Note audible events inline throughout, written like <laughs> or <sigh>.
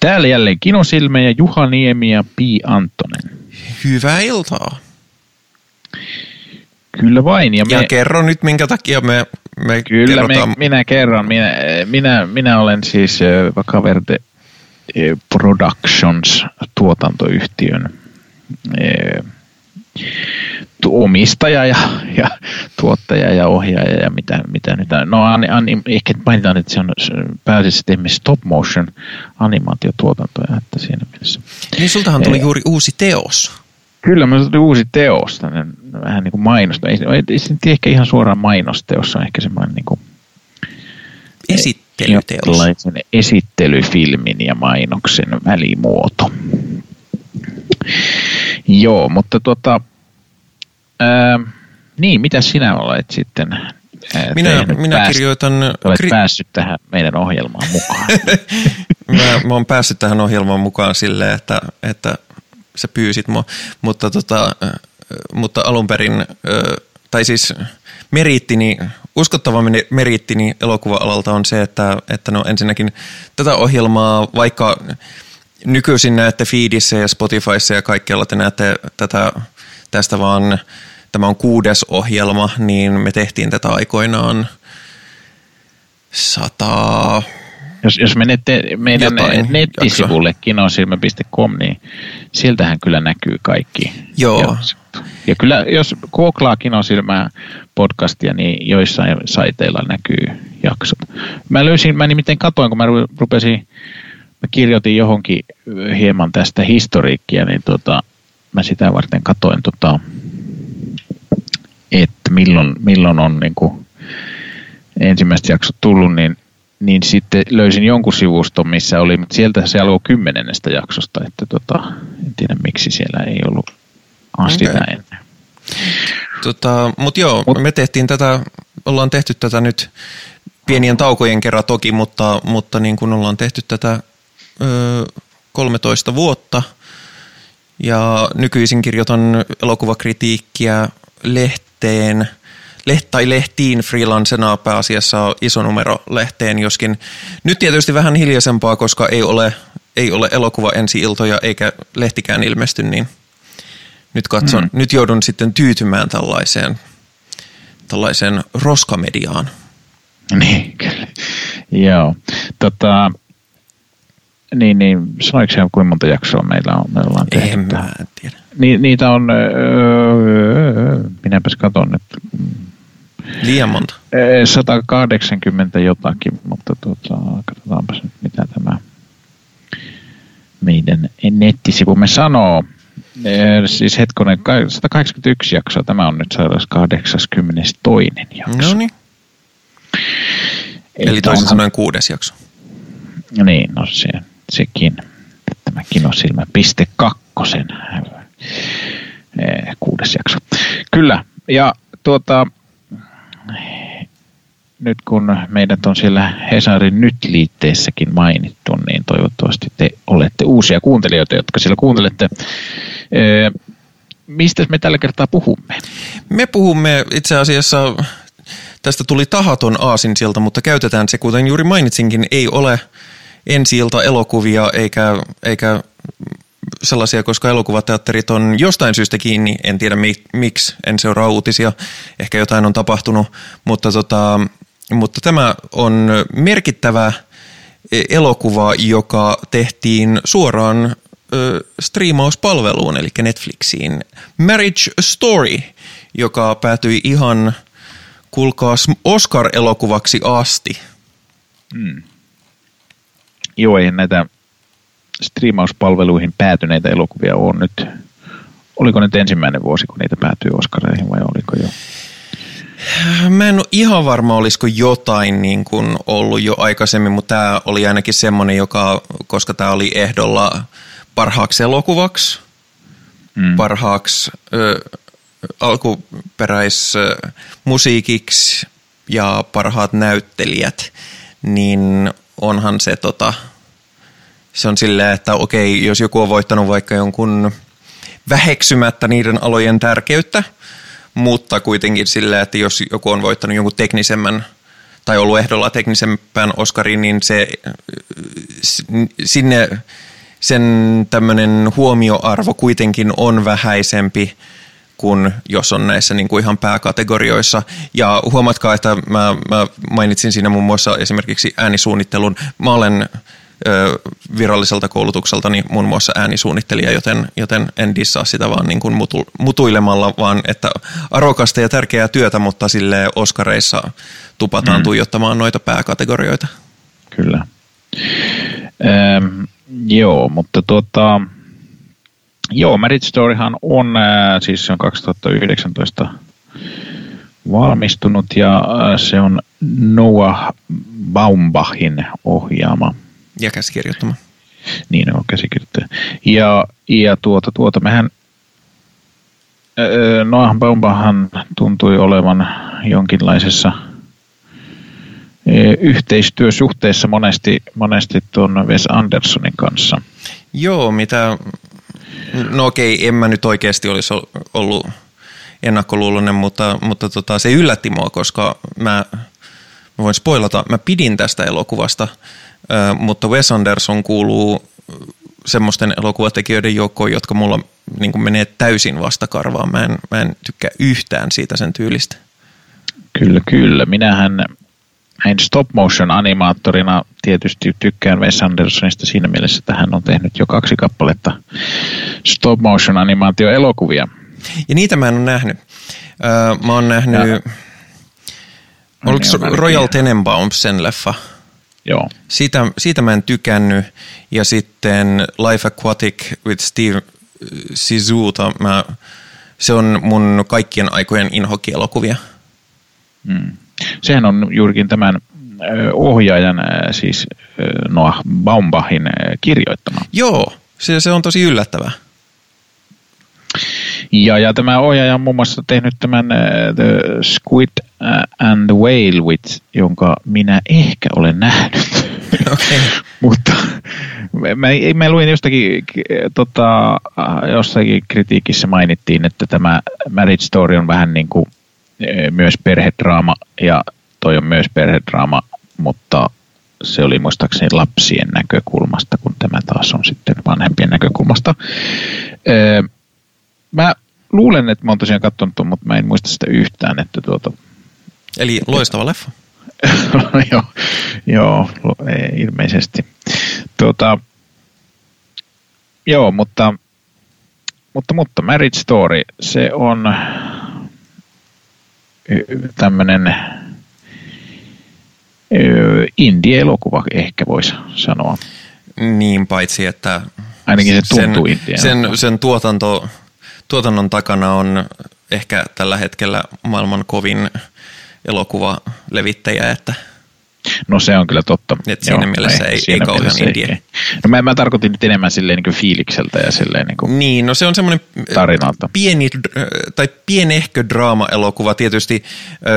Täällä jälleen Kinosilme ja Juha Niemi ja Pi Antonen. Hyvää iltaa. Kyllä vain. Ja, me, Ja kerro nyt, minkä takia me, me kyllä me, kerrotaan. minä kerron. Minä, minä, minä olen siis Vakaverde Productions tuotantoyhtiön tu- omistaja ja, ja tuottaja ja ohjaaja ja mitä, mitä nyt. No an, an, ehkä mainitaan, että se on pääasiassa teemme stop motion animaatiotuotantoja, että siinä mielessä. Niin sultahan tuli Eh. juuri uusi teos. Kyllä, mä tuli uusi teos, tämmönen vähän niin kuin mainosta. Ei, ei, ei ehkä ihan suoraan mainosteos, se on ehkä semmoinen niin kuin Esittelyteos. esittelyfilmin ja mainoksen välimuoto. Joo, mutta tuota, ää, niin, mitä sinä olet sitten ää, Minä, minä Pääst- kirjoitan... Olet kri- päässyt tähän meidän ohjelmaan mukaan. <laughs> mä, mä oon päässyt tähän ohjelmaan mukaan silleen, että, että sä pyysit mua, mutta, tota, mutta alun perin, tai siis meriittini, uskottava meriittini elokuva-alalta on se, että, että no ensinnäkin tätä ohjelmaa, vaikka nykyisin näette feedissä ja Spotifyssa ja kaikkialla te näette tätä, tästä vaan, tämä on kuudes ohjelma, niin me tehtiin tätä aikoinaan sata, Jos, jos menette meidän Jotain nettisivulle kinosilmä.com, niin sieltähän kyllä näkyy kaikki. Joo. jaksot. Ja kyllä, jos googlaa kinosilmää podcastia, niin joissain saiteilla näkyy jaksot. Mä löysin, mä nimittäin katoin, kun mä ru- rupesin, mä kirjoitin johonkin hieman tästä historiikkia, niin tota, mä sitä varten katoin, tota, että milloin, milloin on niin kuin ensimmäiset jaksot tullut, niin, niin sitten löysin jonkun sivuston, missä oli, mutta sieltä se alkoi kymmenennestä jaksosta, että tota, en tiedä miksi siellä ei ollut sitä Okei. ennen. Tota, Mutta joo, Mut- me tehtiin tätä, ollaan tehty tätä nyt pienien taukojen kerran toki, mutta, mutta niin kuin ollaan tehty tätä 13 vuotta. Ja nykyisin kirjoitan elokuvakritiikkiä lehteen, leht, tai lehtiin freelancena pääasiassa iso numero lehteen, joskin nyt tietysti vähän hiljaisempaa, koska ei ole, ei ole elokuva ensi-iltoja eikä lehtikään ilmesty, niin nyt katson, mm. nyt joudun sitten tyytymään tällaiseen, tällaiseen roskamediaan. Niin, kyllä. Joo. Tota, niin, niin, sanoiko se kuinka monta jaksoa meillä on? Me ollaan tehty En mä tiedä. Ni, niitä on, öö, minäpäs katon nyt, Liian monta. Ee, 180 jotakin, mutta tuota, katsotaanpas nyt mitä tämä meidän nettisivumme sanoo. Ee, Siis hetkonen, ka- 181 jaksoa, tämä on nyt 182 jakso. No niin. Eli toisin onhan- sanoen kuudes jakso. Niin, no se, sekin. Tämä kinosilmä piste kakkosen ee, kuudes jakso. Kyllä, ja tuota, nyt kun meidät on siellä Hesarin nyt-liitteessäkin mainittu, niin toivottavasti te olette uusia kuuntelijoita, jotka siellä kuuntelette. Ee, mistä me tällä kertaa puhumme? Me puhumme itse asiassa, tästä tuli tahaton aasinsilta, mutta käytetään se, kuten juuri mainitsinkin, ei ole ensi elokuvia eikä, eikä sellaisia, koska elokuvateatterit on jostain syystä kiinni. En tiedä mi- miksi, en seuraa uutisia, ehkä jotain on tapahtunut, mutta, tota, mutta tämä on merkittävä e- elokuva, joka tehtiin suoraan ö, striimauspalveluun, eli Netflixiin. Marriage Story, joka päätyi ihan, kuulkaas, Oscar-elokuvaksi asti. Joo, eihän näitä striimauspalveluihin päätyneitä elokuvia on nyt. Oliko nyt ensimmäinen vuosi, kun niitä päätyy Oscareihin vai oliko jo? Mä en ole ihan varma, olisiko jotain niin kuin ollut jo aikaisemmin, mutta tämä oli ainakin semmoinen, joka, koska tämä oli ehdolla parhaaksi elokuvaksi, Mm. parhaaksi ö, alkuperäismusiikiksi ja parhaat näyttelijät, niin onhan se tota, se on silleen, että okei, jos joku on voittanut vaikka jonkun väheksymättä niiden alojen tärkeyttä, mutta kuitenkin silleen, että jos joku on voittanut jonkun teknisemmän tai ollut ehdolla teknisempään Oscariin, niin se, sinne sen tämmöinen huomioarvo kuitenkin on vähäisempi kuin jos on näissä niin kuin ihan pääkategorioissa. Ja huomatkaa, että mä, mä mainitsin siinä muun muassa esimerkiksi äänisuunnittelun. Mä olen viralliselta koulutukseltani muun muassa äänisuunnittelija, joten, joten en dissaa sitä vaan niin kuin mutu, mutuilemalla, vaan että arvokasta ja tärkeää työtä, mutta sille Oskareissa tupataan mm. tuijottamaan noita pääkategorioita. Kyllä. Ähm, joo, mutta tuota, joo, Marriage Storyhan on, äh, siis se on 2019 valmistunut ja se on Noah Baumbachin ohjaama. Ja käsikirjoittama. Niin on käsikirjoittaja. Ja, ja tuota, tuota mehän Noah Baumbachhan tuntui olevan jonkinlaisessa – yhteistyösuhteessa monesti, monesti tuon Wes Andersonin kanssa. Joo, mitä, no okei, en mä nyt oikeasti olisi ollut ennakkoluulonen, mutta, mutta tota, se yllätti mua, koska mä, mä voin spoilata, mä pidin tästä elokuvasta, mutta Wes Anderson kuuluu semmoisten elokuvatekijöiden joukkoon, jotka mulla niin menee täysin vastakarvaan. Mä en, mä en tykkää yhtään siitä sen tyylistä. Kyllä, kyllä. Minähän näin stop motion animaattorina tietysti tykkään Wes Andersonista siinä mielessä, että hän on tehnyt jo kaksi kappaletta stop motion animaatioelokuvia. Ja niitä mä en ole nähnyt. Öö, mä oon nähnyt, ja, oliko niin Royal Tenenbaums sen leffa? Joo. Siitä, siitä mä en tykännyt. Ja sitten Life Aquatic with Steve Sizuta, mä, se on mun kaikkien aikojen inhokielokuvia. Hmm. Sehän on juurikin tämän ohjaajan, siis Noah Baumbachin kirjoittama. Joo, se, se on tosi yllättävää. Ja, ja tämä ohjaaja on muun muassa tehnyt tämän The Squid and the Whale Witch, jonka minä ehkä olen nähnyt. <laughs> Okay. Mutta mä, mä luin jostakin, tota, jossakin kritiikissä mainittiin, että tämä Marriage Story on vähän niin kuin myös perhedraama ja toi on myös perhedraama, mutta se oli muistaakseni lapsien näkökulmasta, kun tämä taas on sitten vanhempien näkökulmasta. Mä luulen, että mä oon tosiaan katsonut mutta mä en muista sitä yhtään. Että tuota, Eli loistava leffa. <laughs> joo, joo, ilmeisesti. Tuota, joo, mutta, mutta, mutta Marriage Story, se on tämmöinen indie-elokuva ehkä voisi sanoa. Niin, paitsi että Ainakin se tuntuu sen, sen, sen tuotanto, tuotannon takana on ehkä tällä hetkellä maailman kovin elokuvalevittäjä, että – No se on kyllä totta. Et siinä Joo, mielessä ei, siinä ei kauhean indie. Ei. No mä, mä tarkoitin nyt enemmän silleen niin kuin fiilikseltä ja silleen niin kuin Niin, no se on semmoinen tarinalta. pieni tai pienehkö draama-elokuva. Tietysti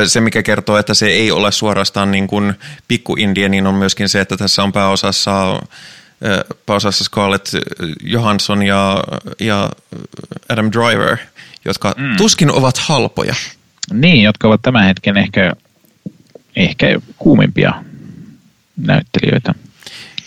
se, mikä kertoo, että se ei ole suorastaan niin kuin pikku indie, niin on myöskin se, että tässä on pääosassa pääosassa Scarlett Johansson ja, ja Adam Driver, jotka mm. tuskin ovat halpoja. Niin, jotka ovat tämän hetken ehkä ehkä kuumimpia näyttelijöitä.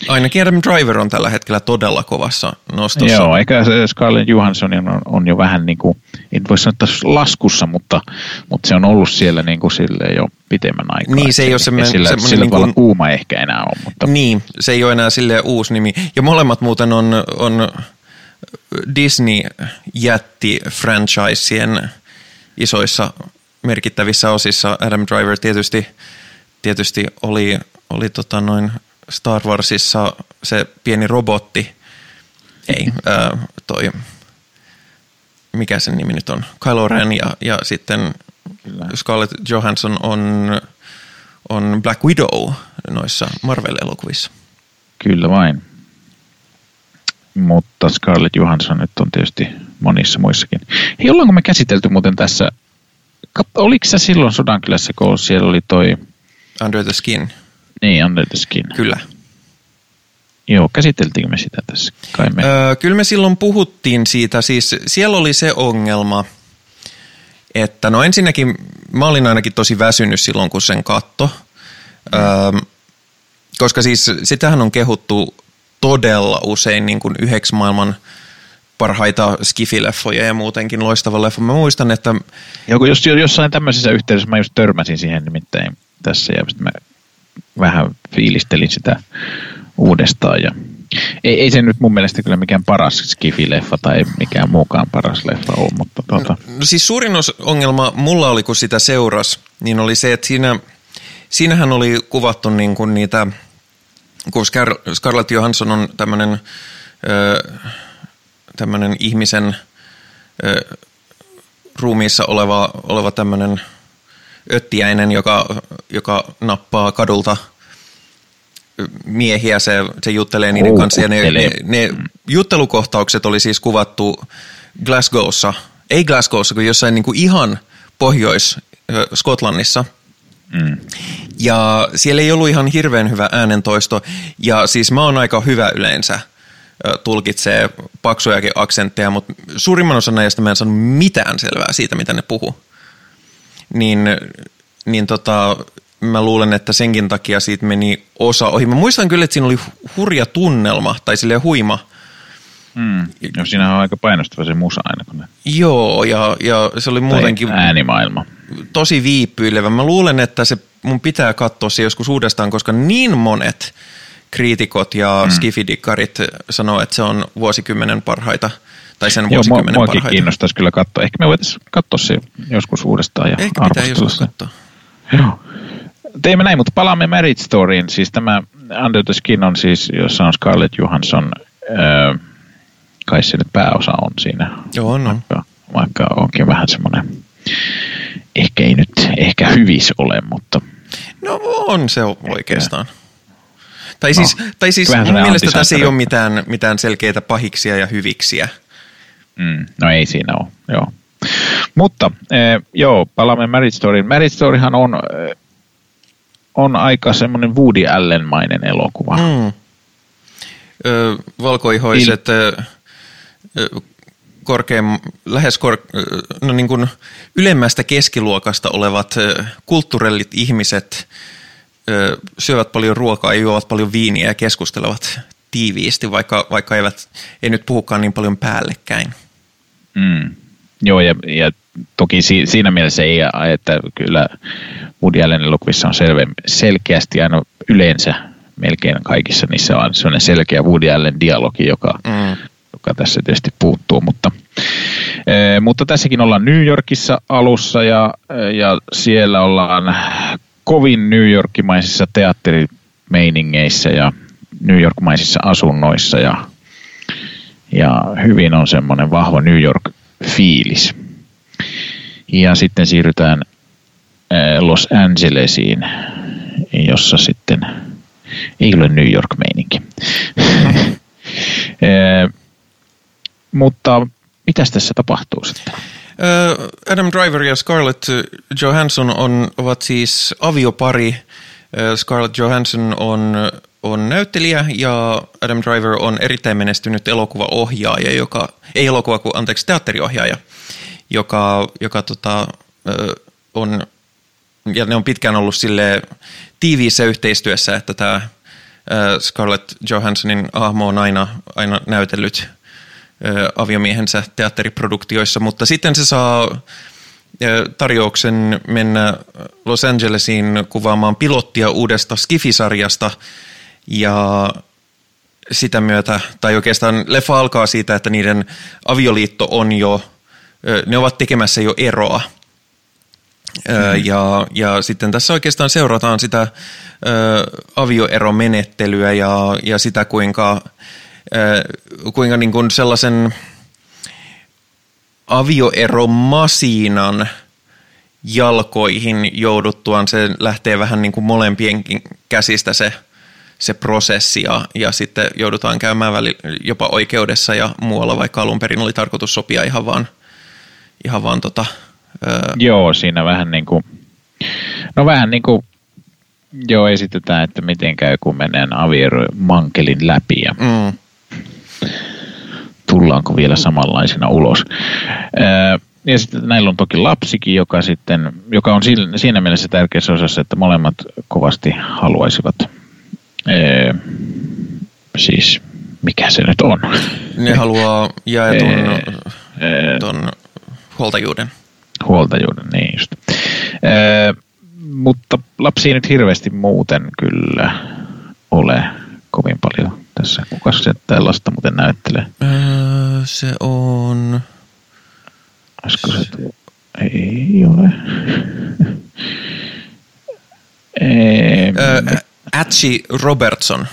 Ainakin Adam Driver on tällä hetkellä todella kovassa nostossa. Joo, eikä Scarlett Johansson on, on jo vähän niin kuin, en voi sanoa laskussa, mutta, mutta se on ollut siellä niin kuin sille jo pitemmän aikaa. Niin, se ei ole semmoinen, sillä, semmoinen sillä niin kuin, kuuma ehkä enää on. Mutta. Niin, se ei ole enää sille uusi nimi. Ja molemmat muuten on, on Disney-jätti-franchisien isoissa merkittävissä osissa. Adam Driver tietysti, tietysti oli, oli tota noin Star Warsissa se pieni robotti, ei, <laughs> ää, toi, mikä sen nimi nyt on, Kylo Ren ja, ja sitten Kyllä. Scarlett Johansson on, on Black Widow noissa Marvel-elokuvissa. Kyllä vain. Mutta Scarlett Johansson nyt on tietysti monissa muissakin. Hei, ollaanko me käsitelty muuten tässä oliko se silloin Sodankylässä, kun siellä oli toi... Under the Skin. Niin, Under the Skin. Kyllä. Joo, käsiteltiinkö me sitä tässä? Kai me... Öö, kyllä me silloin puhuttiin siitä, siis siellä oli se ongelma, että no ensinnäkin mä olin ainakin tosi väsynyt silloin, kun sen katto. Öö, koska siis sitähän on kehuttu todella usein niin kuin yhdeksi maailman parhaita skifileffoja ja muutenkin loistava leffa. Mä muistan, että... Joku, jos, jossain tämmöisessä yhteydessä mä just törmäsin siihen nimittäin tässä ja sitten mä vähän fiilistelin sitä uudestaan ja ei, ei se nyt mun mielestä kyllä mikään paras skifileffa tai mikään muukaan paras leffa ole, mutta tuota. no, no siis suurin ongelma mulla oli, kun sitä seuras, niin oli se, että siinä, siinähän oli kuvattu niin kuin niitä, kun Scar- Scarlett Johansson on tämmöinen tämmöinen ihmisen ö, ruumiissa oleva, oleva tämmöinen öttiäinen, joka, joka nappaa kadulta miehiä, se, se juttelee niiden oh, kanssa. Ja ne, ne, ne juttelukohtaukset oli siis kuvattu Glasgowssa, ei Glasgowssa, kun jossain niin kuin ihan Pohjois-Skotlannissa. Mm. Ja siellä ei ollut ihan hirveän hyvä äänentoisto, ja siis mä oon aika hyvä yleensä tulkitsee paksujakin aksentteja, mutta suurimman osan näistä mä en saanut mitään selvää siitä, mitä ne puhuu. Niin, niin tota, mä luulen, että senkin takia siitä meni osa ohi. Mä muistan kyllä, että siinä oli hurja tunnelma, tai silleen huima. Mm. No siinä on aika painostava se musa aina. Kun ne... Joo, ja, ja se oli muutenkin... Tai äänimaailma. Tosi viipyilevä. Mä luulen, että se mun pitää katsoa se joskus uudestaan, koska niin monet kriitikot ja mm. skifidikkarit sanoo, että se on vuosikymmenen parhaita – tai sen Joo, vuosikymmenen mua, parhaita. kiinnostaisi kyllä katsoa. Ehkä me voitaisiin katsoa se joskus uudestaan ja Ehkä pitää joskus katsoa. Joo. Teimme näin, mutta palaamme Marriage Storyin. Siis tämä Under the Skin on siis, jossa on Scarlett Johansson, äh, kai se nyt pääosa on siinä. Joo, on, on. Vaikka, vaikka onkin vähän semmoinen, ehkä ei nyt ehkä hyvis ole, mutta... No on se oikeastaan. Tai siis, no, tai siis mun mielestä tässä ei ole mitään, mitään selkeitä pahiksia ja hyviksiä. Mm, no ei siinä ole, joo. Mutta eh, joo, palaamme Marriage Storyin. Marriage Storyhan on, eh, on aika semmoinen Woody Allen-mainen elokuva. Mm. Ö, valkoihoiset, Il- korkein, lähes kor, no niin kuin ylemmästä keskiluokasta olevat kulttuurillit ihmiset ö, syövät paljon ruokaa ja juovat paljon viiniä ja keskustelevat tiiviisti, vaikka, vaikka eivät, ei nyt puhukaan niin paljon päällekkäin. Mm. Joo, ja, ja toki si, siinä mielessä ei, että kyllä Woody Allen elokuvissa on selve, selkeästi aina yleensä melkein kaikissa niissä on sellainen selkeä Woody Allen dialogi, joka, mm. joka tässä tietysti puuttuu, mutta, e, mutta tässäkin ollaan New Yorkissa alussa ja, ja siellä ollaan kovin New Yorkimaisissa teatterimeiningeissä ja New Yorkmaisissa asunnoissa ja ja hyvin on semmoinen vahva New York-fiilis. Ja sitten siirrytään eh, Los Angelesiin, jossa sitten ei ole New York-meininki. <laughs> Eh, mutta mitäs tässä tapahtuu sitten? Eh, Adam Driver ja Scarlett Johansson on, ovat siis aviopari. Scarlett Johansson on on näyttelijä ja Adam Driver on erittäin menestynyt elokuvaohjaaja, joka, ei elokuva, kuin anteeksi, teatteriohjaaja, joka, joka tota, on, ja ne on pitkään ollut sille tiiviissä yhteistyössä, että tämä Scarlett Johanssonin hahmo on aina, aina näytellyt aviomiehensä teatteriproduktioissa, mutta sitten se saa tarjouksen mennä Los Angelesiin kuvaamaan pilottia uudesta Skifisarjasta, ja sitä myötä, tai oikeastaan leffa alkaa siitä, että niiden avioliitto on jo, ne ovat tekemässä jo eroa. Mm-hmm. Ja, ja sitten tässä oikeastaan seurataan sitä ö, avioeromenettelyä ja, ja sitä, kuinka, kuinka niin kuin sellaisen avioeromasiinan jalkoihin jouduttuaan se lähtee vähän niin kuin molempienkin käsistä se – se prosessi ja, ja sitten joudutaan käymään väli, jopa oikeudessa ja muualla, vaikka alun perin oli tarkoitus sopia ihan vaan, ihan vaan tota, öö. Joo, siinä vähän niin kuin, no vähän niin kuin, joo esitetään, että miten käy, kun menee mankelin läpi ja mm. Tullaanko vielä samanlaisena ulos. Ja sitten näillä on toki lapsikin, joka, sitten, joka on siinä mielessä tärkeässä osassa, että molemmat kovasti haluaisivat siis mikä se nyt on? Ne haluaa jaetun ee, ton huoltajuuden. Huoltajuuden, niin just. Ee, mutta lapsi ei nyt hirveästi muuten kyllä ole kovin paljon tässä. Kuka se tällaista muuten näyttelee? Öö, se on... Olisiko se... Ei ole. öö, Atchi Robertson.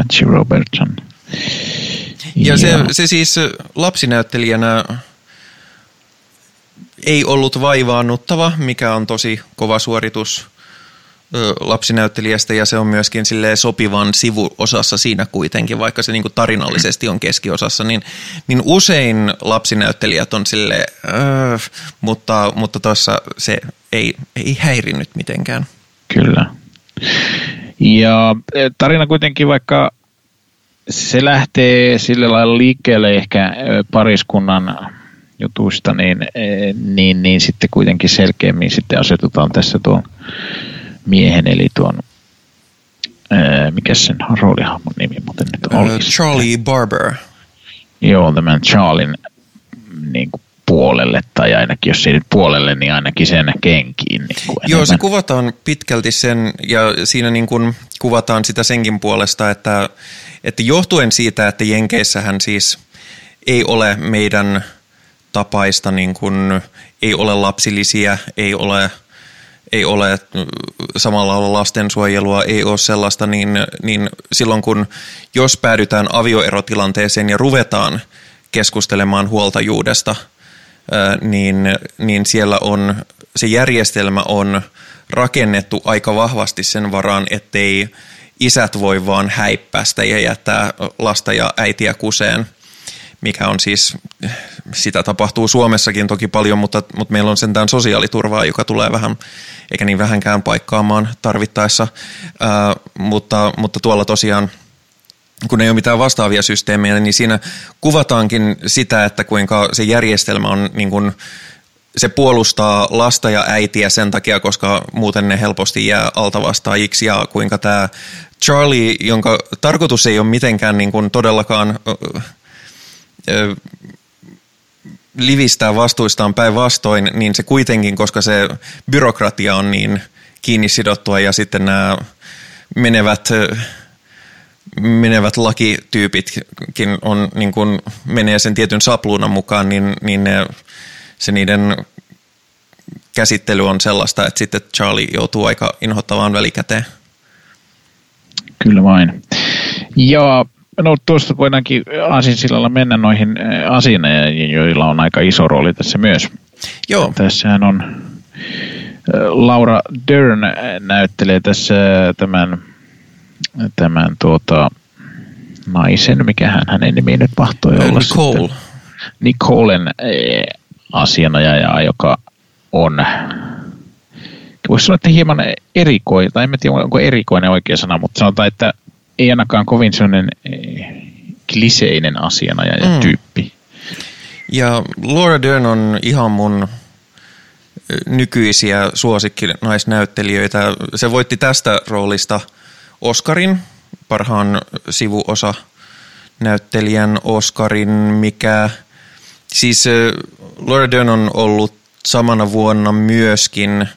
Atchi Robertson. Ja se, se siis lapsinäyttelijänä ei ollut vaivaannuttava, mikä on tosi kova suoritus lapsinäyttelijästä ja se on myöskin sopivan sivuosassa siinä kuitenkin, vaikka se niinku tarinallisesti on keskiosassa, niin, niin usein lapsinäyttelijät on sille, äh, mutta, mutta tuossa se ei, ei häirinyt mitenkään. Kyllä. Ja tarina kuitenkin, vaikka se lähtee sillä lailla liikkeelle ehkä pariskunnan jutuista, niin, niin, niin sitten kuitenkin selkeämmin sitten asetutaan tässä tuon miehen, eli tuon, ää, mikä sen roolihahmon nimi muuten nyt oli? Uh, Charlie Barber. Joo, tämän Charlin niin kuin puolelle, tai ainakin jos ei nyt puolelle, niin ainakin sen kenkiin. Niin kuin Joo, se kuvataan pitkälti sen, ja siinä niin kuin kuvataan sitä senkin puolesta, että, että johtuen siitä, että Jenkeissähän siis ei ole meidän tapaista, niin kuin, ei ole lapsilisiä, ei ole – ei ole samalla lailla lastensuojelua, ei ole sellaista, niin, niin silloin kun jos päädytään avioerotilanteeseen ja ruvetaan keskustelemaan huoltajuudesta, niin, niin siellä on, se järjestelmä on rakennettu aika vahvasti sen varaan, ettei isät voi vaan häippästä ja jättää lasta ja äitiä kuseen – mikä on siis, sitä tapahtuu Suomessakin toki paljon, mutta, mutta meillä on sentään sosiaaliturvaa, joka tulee vähän, eikä niin vähänkään paikkaamaan tarvittaessa, ää, mutta, mutta tuolla tosiaan kun ei ole mitään vastaavia systeemejä, niin siinä kuvataankin sitä, että kuinka se järjestelmä on niin kuin, se puolustaa lasta ja äitiä sen takia, koska muuten ne helposti jää altavastaajiksi. Ja kuinka tämä Charlie, jonka tarkoitus ei ole mitenkään niin kuin todellakaan livistää vastuistaan päinvastoin, niin se kuitenkin, koska se byrokratia on niin kiinni sidottua ja sitten nämä menevät, menevät lakityypitkin on, niin kuin menee sen tietyn sapluunan mukaan, niin, niin ne, se niiden käsittely on sellaista, että sitten Charlie joutuu aika inhottavaan välikäteen. Kyllä vain. Ja No tuosta voidaankin Aasinsilalla mennä noihin eh, asiineihin, joilla on aika iso rooli tässä myös. Joo. Tässähän on eh, Laura Dern näyttelee tässä tämän, tämän tuota, naisen, mikä hän hänen nimi nyt mahtoi olla. Nicole. Sitten. Nicolen eh, asianajaja, joka on voisi sanoa, että hieman erikoinen, tai en tiedä onko erikoinen oikea sana, mutta sanotaan, että ei ainakaan kovin sellainen eh, kliseinen asianajaja ja mm. tyyppi. Ja Laura Dern on ihan mun eh, nykyisiä suosikkinaisnäyttelijöitä. Se voitti tästä roolista Oscarin, parhaan sivuosa näyttelijän Oscarin, mikä siis eh, Laura Dern on ollut samana vuonna myöskin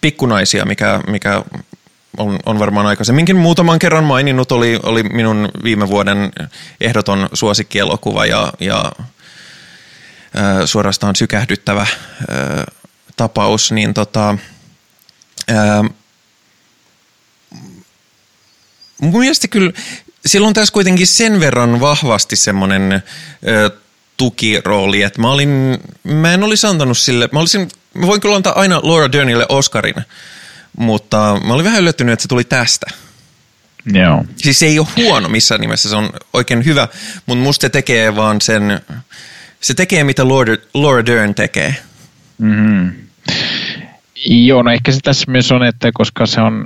Pikkunaisia, mikä, mikä on, on varmaan aikaisemminkin muutaman kerran maininnut, oli, oli minun viime vuoden ehdoton suosikkielokuva ja, ja ää, suorastaan sykähdyttävä ää, tapaus, niin tota, ää, mun mielestä kyllä silloin tässä kuitenkin sen verran vahvasti semmoinen tukirooli, että mä, olin, mä en olisi antanut sille, mä olisin, mä voin kyllä antaa aina Laura Dernille Oscarin, mutta mä olin vähän yllättynyt, että se tuli tästä. Joo. Siis se ei ole huono missään nimessä, se on oikein hyvä, mutta musta se tekee vaan sen, se tekee mitä Laura, Laura Dern tekee. Mm-hmm. Joo, no ehkä se tässä myös on, että koska se on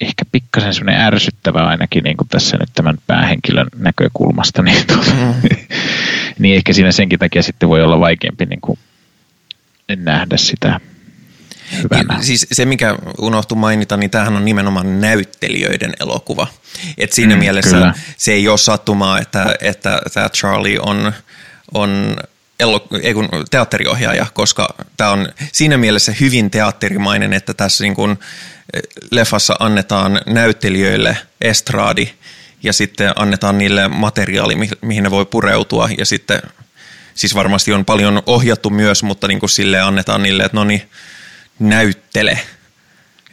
ehkä pikkasen semmoinen ärsyttävä ainakin niin kuin tässä nyt tämän päähenkilön näkökulmasta, niin, tuota, mm. <laughs> niin ehkä siinä senkin takia sitten voi olla vaikeampi niin kuin nähdä sitä hyvänä. Siis se, mikä unohtui mainita, niin tämähän on nimenomaan näyttelijöiden elokuva. Et siinä mm, mielessä kyllä. se ei ole sattumaa, että, että tämä Charlie on, on elo, ei kun, teatteriohjaaja, koska tämä on siinä mielessä hyvin teatterimainen, että tässä niin kun eh, leffassa annetaan näyttelijöille estraadi ja sitten annetaan niille materiaali, mihin ne voi pureutua ja sitten siis varmasti on paljon ohjattu myös, mutta niin kuin sille annetaan niille, että no niin, näyttele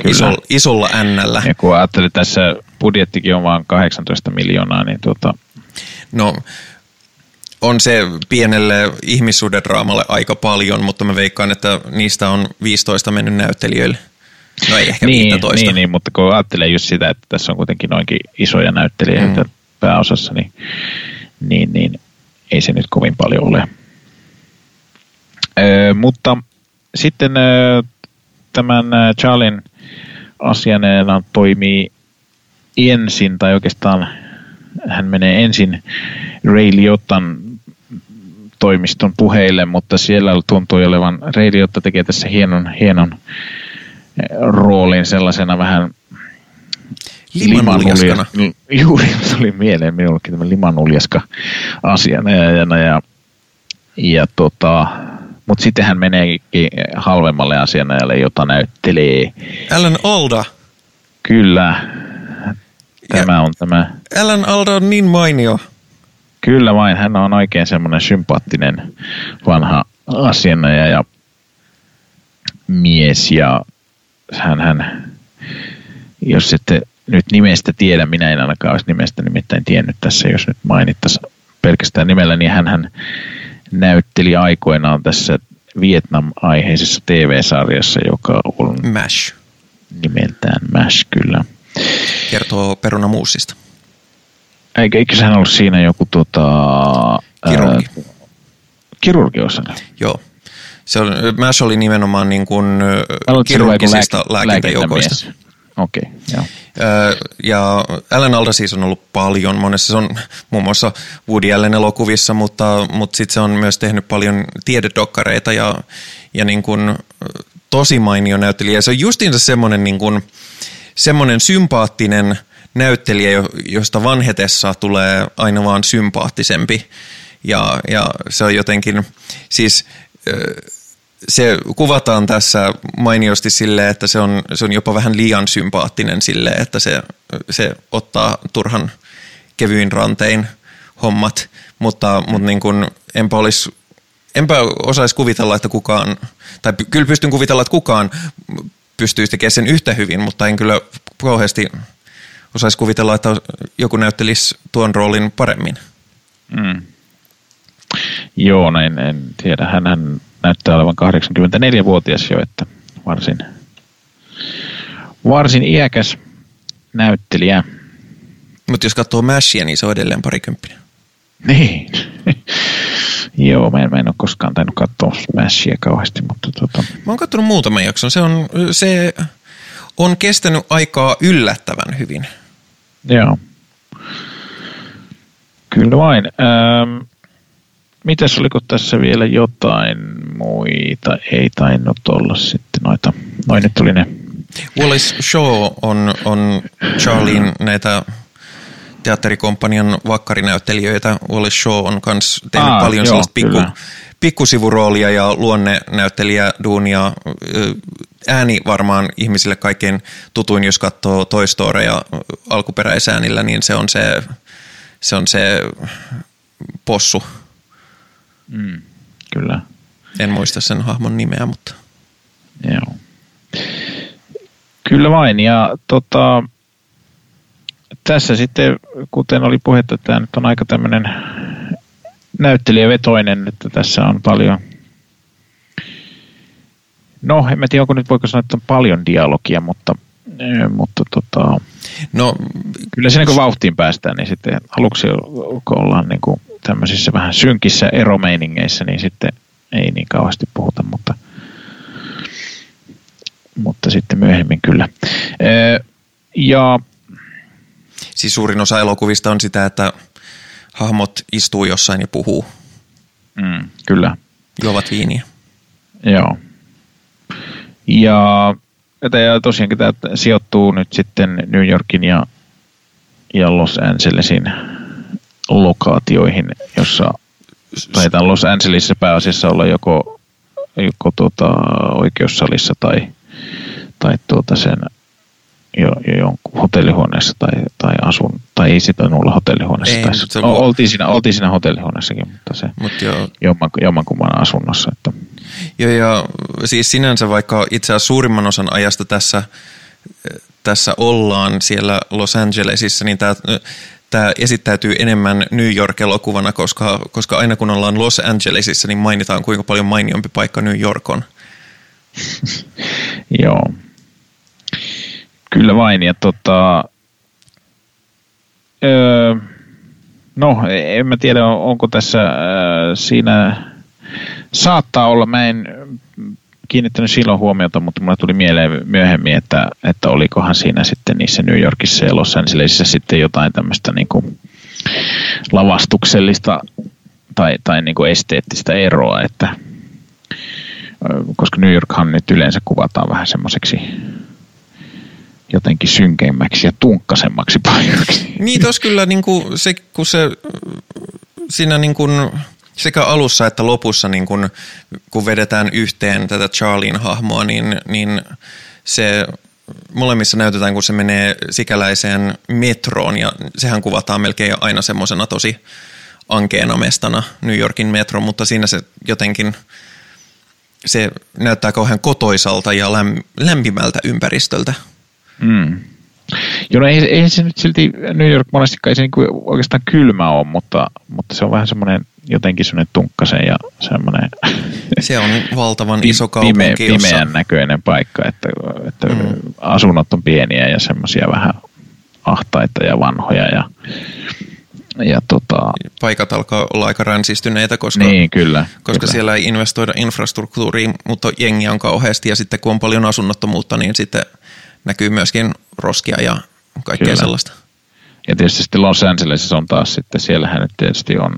isolla, isolla ännällä. Ja kun ajattelin, että tässä budjettikin on vain 18 miljoonaa, niin tuota... No, on se pienelle ihmissuhdedraamalle aika paljon, mutta mä veikkaan, että niistä on 15 mennyt näyttelijöille. No ei ehkä niin, 15. Niin, niin, mutta kun ajattelee just sitä, että tässä on kuitenkin noinkin isoja näyttelijöitä mm. pääosassa, niin, niin, niin ei se nyt kovin paljon ole. Öö, mutta sitten öö, tämän Charlin asianeena toimii ensin, tai oikeastaan hän menee ensin Ray Liotan toimiston puheille, mutta siellä tuntui olevan, Ray Liotta tekee tässä hienon, hienon roolin sellaisena vähän limanuljaskana. <laughs> Juuri tuli mieleen minullekin tämä limanuljaska asianajajana ja, ja tota, mutta sitten hän meneekin halvemmalle asianajalle, jota näyttelee. Alan Alda. Kyllä. Tämä ja on tämä. Alan Alda on niin mainio. Kyllä vain, hän on oikein semmoinen sympaattinen vanha asianajaja ja mies ja hän, hän jos ette nyt nimestä tiedä, minä en ainakaan olisi nimestä nimittäin tiennyt tässä, jos nyt mainittaisiin pelkästään nimellä, niin hän, hän näytteli aikoinaan tässä Vietnam-aiheisessa TV-sarjassa, joka on MASH. Nimeltään MASH, kyllä. Kertoo perunamuusista. Eikö, eikö sehän ollut siinä joku tota, kirurgi? Ää, kirurgi Joo. Se on, MASH oli nimenomaan niin kuin kirurgisista lääkintäjoukoista. Okei, okay, joo. Ja Alan Alda siis on ollut paljon, monessa se on muun muassa Woody Allen elokuvissa, mutta, mutta sitten se on myös tehnyt paljon tiededokkareita ja, ja niin kuin tosi mainio näyttelijä. Se on justiinsa semmoinen, niin kuin, semmoinen sympaattinen näyttelijä, josta vanhetessa tulee aina vaan sympaattisempi. Ja, ja se on jotenkin, siis se kuvataan tässä mainiosti silleen, että se on, se on jopa vähän liian sympaattinen silleen, että se, se ottaa turhan kevyin rantein hommat, mutta, mutta niin kuin enpä olisi enpä osaisi kuvitella, että kukaan, tai kyllä pystyn kuvitella, että kukaan pystyisi tekemään sen yhtä hyvin, mutta en kyllä kauheasti osaisi kuvitella, että joku näyttelisi tuon roolin paremmin. Mm. Joo, näin en tiedä. Hän, hän näyttää olevan 84-vuotias jo, että varsin, varsin iäkäs näyttelijä. Mutta jos katsoo Mashia, niin se on edelleen parikymppinen. Niin. <laughs> Joo, mä en, mä en ole koskaan tainnut katsoa Smashia kauheasti, mutta tota... Mä oon katsonut muutaman jakson. Se on, se on kestänyt aikaa yllättävän hyvin. Joo. Kyllä vain. Ähm, Mitäs oliko tässä vielä jotain muita? Ei tainnut olla sitten noita. Noin nyt tuli ne. Wallace Shaw on, on Charlien näitä teatterikomppanian vakkarinäyttelijöitä. Wallace Shaw on myös tehnyt Aa, paljon joo, sellaista pikku, pikkusivuroolia ja luonnenäyttelijä duunia. Ääni varmaan ihmisille kaikkein tutuin, jos katsoo Toy Storya alkuperäisäänillä, niin se on se, se, on se possu Mm, kyllä. En muista sen hahmon nimeä, mutta... Joo. Kyllä vain, ja tota, tässä sitten, kuten oli puhetta, tämä nyt on aika tämmöinen näyttelijävetoinen, että tässä on paljon, no en mä tiedä, onko nyt voiko sanoa, että on paljon dialogia, mutta, mutta tota, no, kyllä siinä kun vauhtiin päästään, niin sitten aluksi ollaan niin kuin tämmöisissä vähän synkissä eromeiningeissä, niin sitten ei niin kauheasti puhuta, mutta, mutta sitten myöhemmin kyllä. Ja Siis suurin osa elokuvista on sitä, että hahmot istuu jossain ja puhuu. Mm, kyllä. Juovat viiniä. Joo. Ja, ja tosiaankin tämä sijoittuu nyt sitten New Yorkin ja, ja Los Angelesin lokaatioihin, jossa taitaa Los Angelesissa pääasiassa olla joko, joko tuota, oikeussalissa tai, tai tuota sen jo, jo jonkun hotellihuoneessa tai, tai asun, tai ei sitä olla hotellihuoneessa. Ei, tai, se o, oltiin, siinä, oltiin siinä hotellihuoneessakin, mutta se Mut joo. Jomman, jommankumman asunnossa. Että. Joo, ja siis sinänsä vaikka itse asiassa suurimman osan ajasta tässä, tässä ollaan siellä Los Angelesissa, niin tämä tämä esittäytyy enemmän New York-elokuvana, koska, koska aina kun ollaan Los Angelesissa, niin mainitaan kuinka paljon mainiompi paikka New York on. <laughs> Joo. Kyllä vain, ja tota, öö, no en mä tiedä onko tässä öö, siinä, saattaa olla, mä en kiinnittänyt silloin huomiota, mutta mulle tuli mieleen myöhemmin, että, että olikohan siinä sitten niissä New Yorkissa ja Los Angelesissa sitten jotain tämmöistä niin kuin lavastuksellista tai, tai niin kuin esteettistä eroa, että koska New Yorkhan nyt yleensä kuvataan vähän semmoiseksi jotenkin synkeimmäksi ja tunkkasemmaksi paikaksi. Niin, tos kyllä niin kuin se, kun se siinä niin kuin sekä alussa että lopussa, niin kun, kun vedetään yhteen tätä Charlien hahmoa, niin, niin se molemmissa näytetään, kun se menee sikäläiseen metroon, ja sehän kuvataan melkein aina semmoisena tosi ankeena mestana New Yorkin metro, mutta siinä se jotenkin, se näyttää kauhean kotoisalta ja lämpimältä ympäristöltä. Mm. Joo, no ei, ei se nyt silti New York monestikaan ei se niinku oikeastaan kylmä ole, mutta, mutta se on vähän semmoinen jotenkin semmoinen tunkkasen ja semmoinen... Se on valtavan iso kaupunki, pime, Pimeän jossa... näköinen paikka, että, että mm. asunnot on pieniä ja semmoisia vähän ahtaita ja vanhoja ja, ja tota... Paikat alkaa olla aika ränsistyneitä, koska, niin, kyllä, koska kyllä. siellä ei investoida infrastruktuuriin, mutta jengiä on kauheasti ja sitten kun on paljon asunnottomuutta, niin sitten näkyy myöskin roskia ja kaikkea kyllä. sellaista. Ja tietysti sitten Los Angelesissa on taas sitten, siellähän nyt tietysti on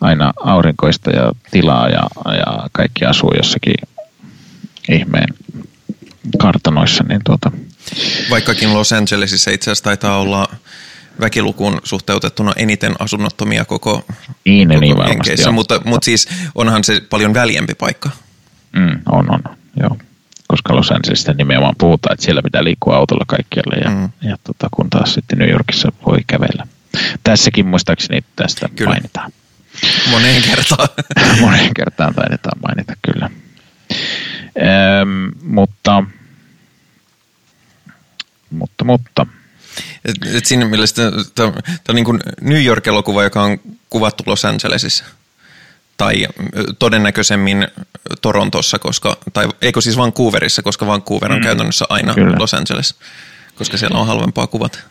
aina aurinkoista ja tilaa ja, ja kaikki asuu jossakin ihmeen kartanoissa. Niin tuota. Vaikkakin Los Angelesissa itse asiassa taitaa olla väkilukuun suhteutettuna eniten asunnottomia koko, niin, koko niin varmasti, mutta, mutta siis onhan se paljon väljempi paikka. Mm, on, on, joo. Koska Los Angelesista nimenomaan puhutaan, että siellä pitää liikkua autolla kaikkialle ja, mm. ja tota, kun taas sitten New Yorkissa voi kävellä. Tässäkin muistaakseni tästä Kyllä. mainitaan. Moneen kertaan. <laughs> Moneen kertaan taidetaan mainita, kyllä. Ehm, mutta, mutta, mutta. Et, et siinä mielessä tämä on niin kuin New York-elokuva, joka on kuvattu Los Angelesissa. Tai todennäköisemmin Torontossa, koska, tai eikö siis Vancouverissa, koska Vancouver on mm, käytännössä aina kyllä. Los Angeles, koska siellä on halvempaa kuvat.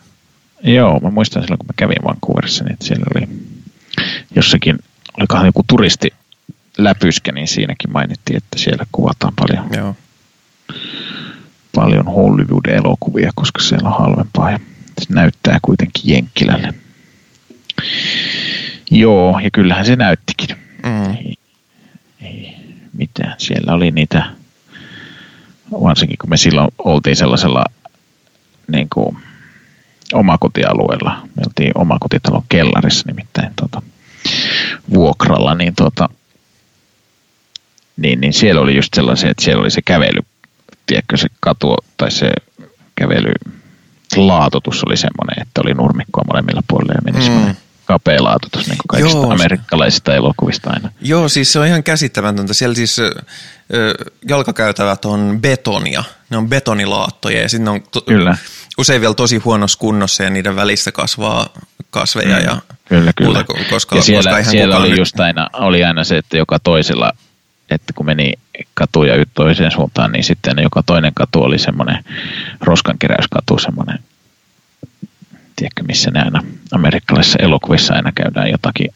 Joo, mä muistan silloin, kun mä kävin Vancouverissa, niin siellä oli jossakin, olikohan joku turisti läpyskä, niin siinäkin mainittiin, että siellä kuvataan paljon, Joo. paljon Hollywood-elokuvia, koska siellä on halvempaa ja se näyttää kuitenkin Jenkkilälle. Joo, ja kyllähän se näyttikin. Mm. Ei, ei mitään. Siellä oli niitä, varsinkin kun me silloin oltiin sellaisella niin kuin, omakotialueella. Me oltiin omakotitalon kellarissa nimittäin tota, vuokralla, niin, tota, niin, niin siellä oli just sellaisia, että siellä oli se kävely, tiedätkö se katu tai se kävely laatotus oli semmoinen, että oli nurmikkoa molemmilla puolilla ja meni mm. semmoinen kapea laatotus, niin kuin kaikista Joo. amerikkalaisista elokuvista aina. Joo, siis se on ihan käsittämätöntä. Siellä siis ö, jalkakäytävät on betonia, ne on betonilaattoja ja sinne on to- Kyllä usein vielä tosi huonossa kunnossa ja niiden välissä kasvaa kasveja mm, ja kyllä, kyllä. muuta, koska, ja siellä, koska siellä oli just aina, oli aina se, että joka toisella, että kun meni katuja toiseen suuntaan, niin sitten joka toinen katu oli semmoinen roskankeräyskatu, semmoinen, tiedätkö missä ne aina amerikkalaisissa elokuvissa aina käydään jotakin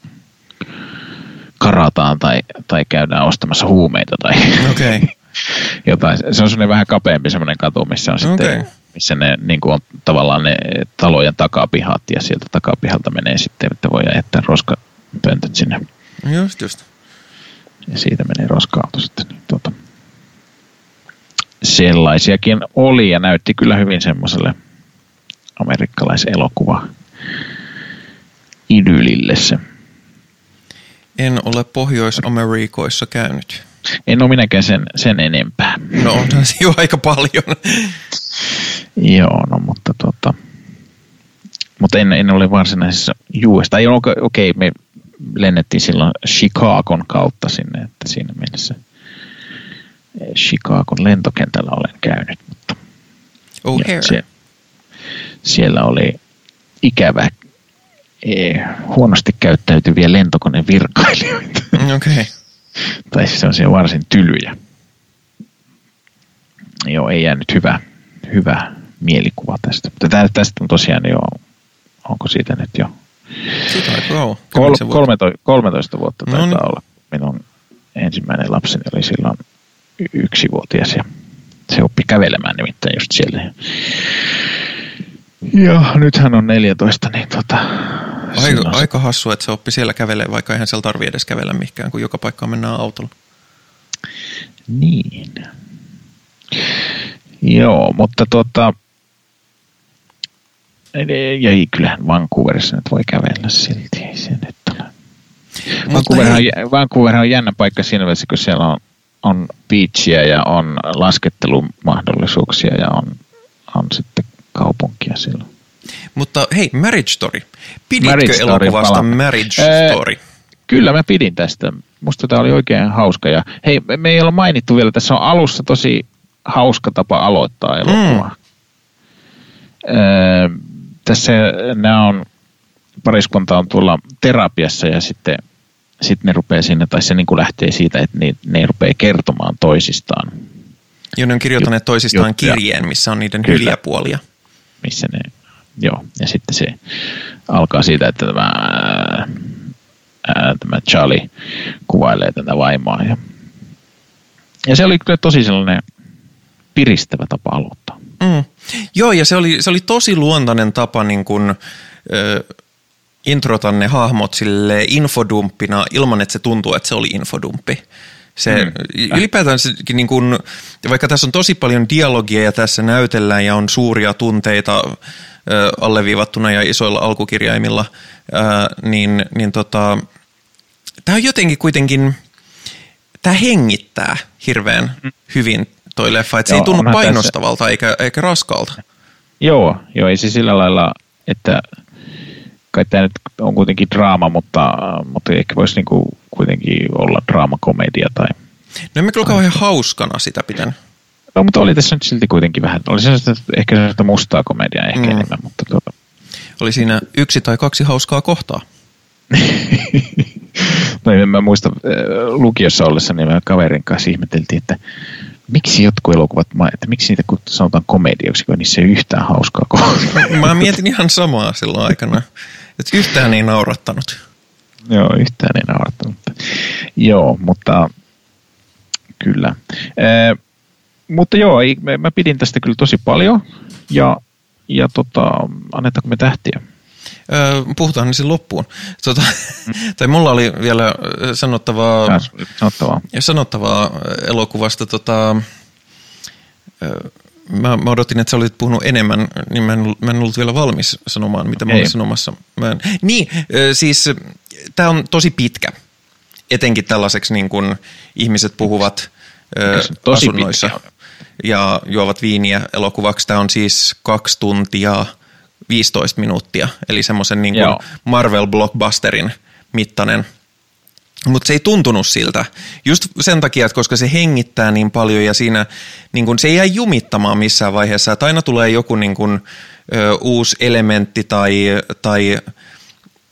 karataan tai, tai käydään ostamassa huumeita tai okay. <laughs> jotain. Se on semmoinen vähän kapeampi semmoinen katu, missä on okay. sitten missä ne niin kuin on tavallaan ne talojen takapihat ja sieltä takapihalta menee sitten, että voi jättää roskapöntöt sinne. Just, just. ja siitä meni roska-auto sitten. Niin, tuota, sellaisiakin oli ja näytti kyllä hyvin semmoiselle amerikkalaiselokuva idyllille se. En ole Pohjois-Amerikoissa käynyt. En ole minäkään sen, sen enempää. No onhan se jo aika paljon. Joo, no mutta tota, mutta en, en ole varsinaisessa US. Tai okei, okay, me lennettiin silloin Chicagon kautta sinne, että siinä mielessä Chicagon lentokentällä olen käynyt. Mutta oh, se, siellä oli ikävä, e, huonosti käyttäytyviä lentokonevirkailijoita. Okei. Okay. <laughs> tai siis on varsin tylyjä. Joo, ei jäänyt hyvä, hyvä mielikuva tästä. Mutta tästä on tosiaan jo, onko siitä nyt jo Kol, 13, 13 vuotta taitaa no niin. olla. Minun ensimmäinen lapseni oli silloin yksivuotias ja se oppi kävelemään nimittäin just siellä. Ja nyt hän on 14, niin tota... Aika, aika hassu, että se oppi siellä kävelee, vaikka eihän siellä tarvitse edes kävellä mihinkään, kun joka paikkaan mennään autolla. Niin. Joo, mutta tota... Ja ei, kyllähän Vancouverissa nyt voi kävellä silti, ei se nyt ole. Vancouver on, Vancouver on jännä paikka siinä mielessä, kun siellä on, on beachia ja on laskettelumahdollisuuksia ja on, on sitten kaupunkia silloin. Mutta hei, Marriage Story. Piditkö Marriage elokuvasta Story, Marriage ee, Story? Kyllä mä pidin tästä. Musta tämä oli oikein hauska. Ja hei, me ei ole mainittu vielä, tässä on alussa tosi hauska tapa aloittaa elokuvaa. Mm. Öö, tässä nämä on, pariskunta on tuolla terapiassa ja sitten sitten ne rupeaa sinne, tai se niin kuin lähtee siitä, että ne, ne rupeaa kertomaan toisistaan. Joo, ne on kirjoittaneet toisistaan juttuja. kirjeen, missä on niiden Kyllä. hyviä puolia. Missä ne, joo, ja sitten se alkaa siitä, että tämä, ää, tämä Charlie kuvailee tätä vaimoa. Ja, ja se oli kyllä tosi sellainen piristävä tapa aloittaa. Mm. Joo, ja se oli, se oli tosi luontainen tapa niin kuin, ö, introta ne hahmot sille infodumppina ilman, että se tuntuu, että se oli infodumppi. Se, mm. Ylipäätään se, niin kun, vaikka tässä on tosi paljon dialogia ja tässä näytellään ja on suuria tunteita ö, alleviivattuna ja isoilla alkukirjaimilla, ö, niin, niin tota, tämä on jotenkin kuitenkin, tämä hengittää hirveän mm. hyvin toi leffa, että se ei tunnu painostavalta tässä... eikä, eikä raskalta. Joo, joo, ei se sillä lailla, että kai tämä nyt on kuitenkin draama, mutta, mutta ehkä voisi niinku kuitenkin olla draamakomedia tai... No emme kyllä kauhean hauskana sitä pitänyt. No, mutta oli tässä nyt silti kuitenkin vähän. Oli se ehkä sellaista mustaa komediaa ehkä mm. enemmän, mutta tuota... Oli siinä yksi tai kaksi hauskaa kohtaa. <laughs> no en mä muista, lukiossa ollessa niin me kaverin kanssa ihmeteltiin, että miksi jotkut elokuvat, että miksi niitä sanotaan komedioksi, kun niissä ei yhtään hauskaa kohtaa. <laughs> Mä mietin ihan samaa silloin aikana, että yhtään ei naurattanut. Joo, yhtään ei naurattanut. Joo, mutta kyllä. Eh, mutta joo, mä pidin tästä kyllä tosi paljon ja, ja tota, annetaanko me tähtiä? Puhutaan niin loppuun. Tota, <laughs> tai mulla oli vielä sanottavaa, sanottavaa. sanottavaa elokuvasta. Tota, mä, mä odotin, että sä olit puhunut enemmän, niin mä en, mä en ollut vielä valmis sanomaan, mitä mä olin sanomassa. Mä en, niin, siis tämä on tosi pitkä, etenkin tällaiseksi niin kuin ihmiset puhuvat tosi asunnoissa pitkä. ja juovat viiniä elokuvaksi. Tämä on siis kaksi tuntia – 15 minuuttia, eli semmoisen niin kuin Marvel-blockbusterin mittainen. Mutta se ei tuntunut siltä. Just sen takia, että koska se hengittää niin paljon ja siinä niin kun se ei jää jumittamaan missään vaiheessa. Että aina tulee joku niin kun, ö, uusi elementti tai, tai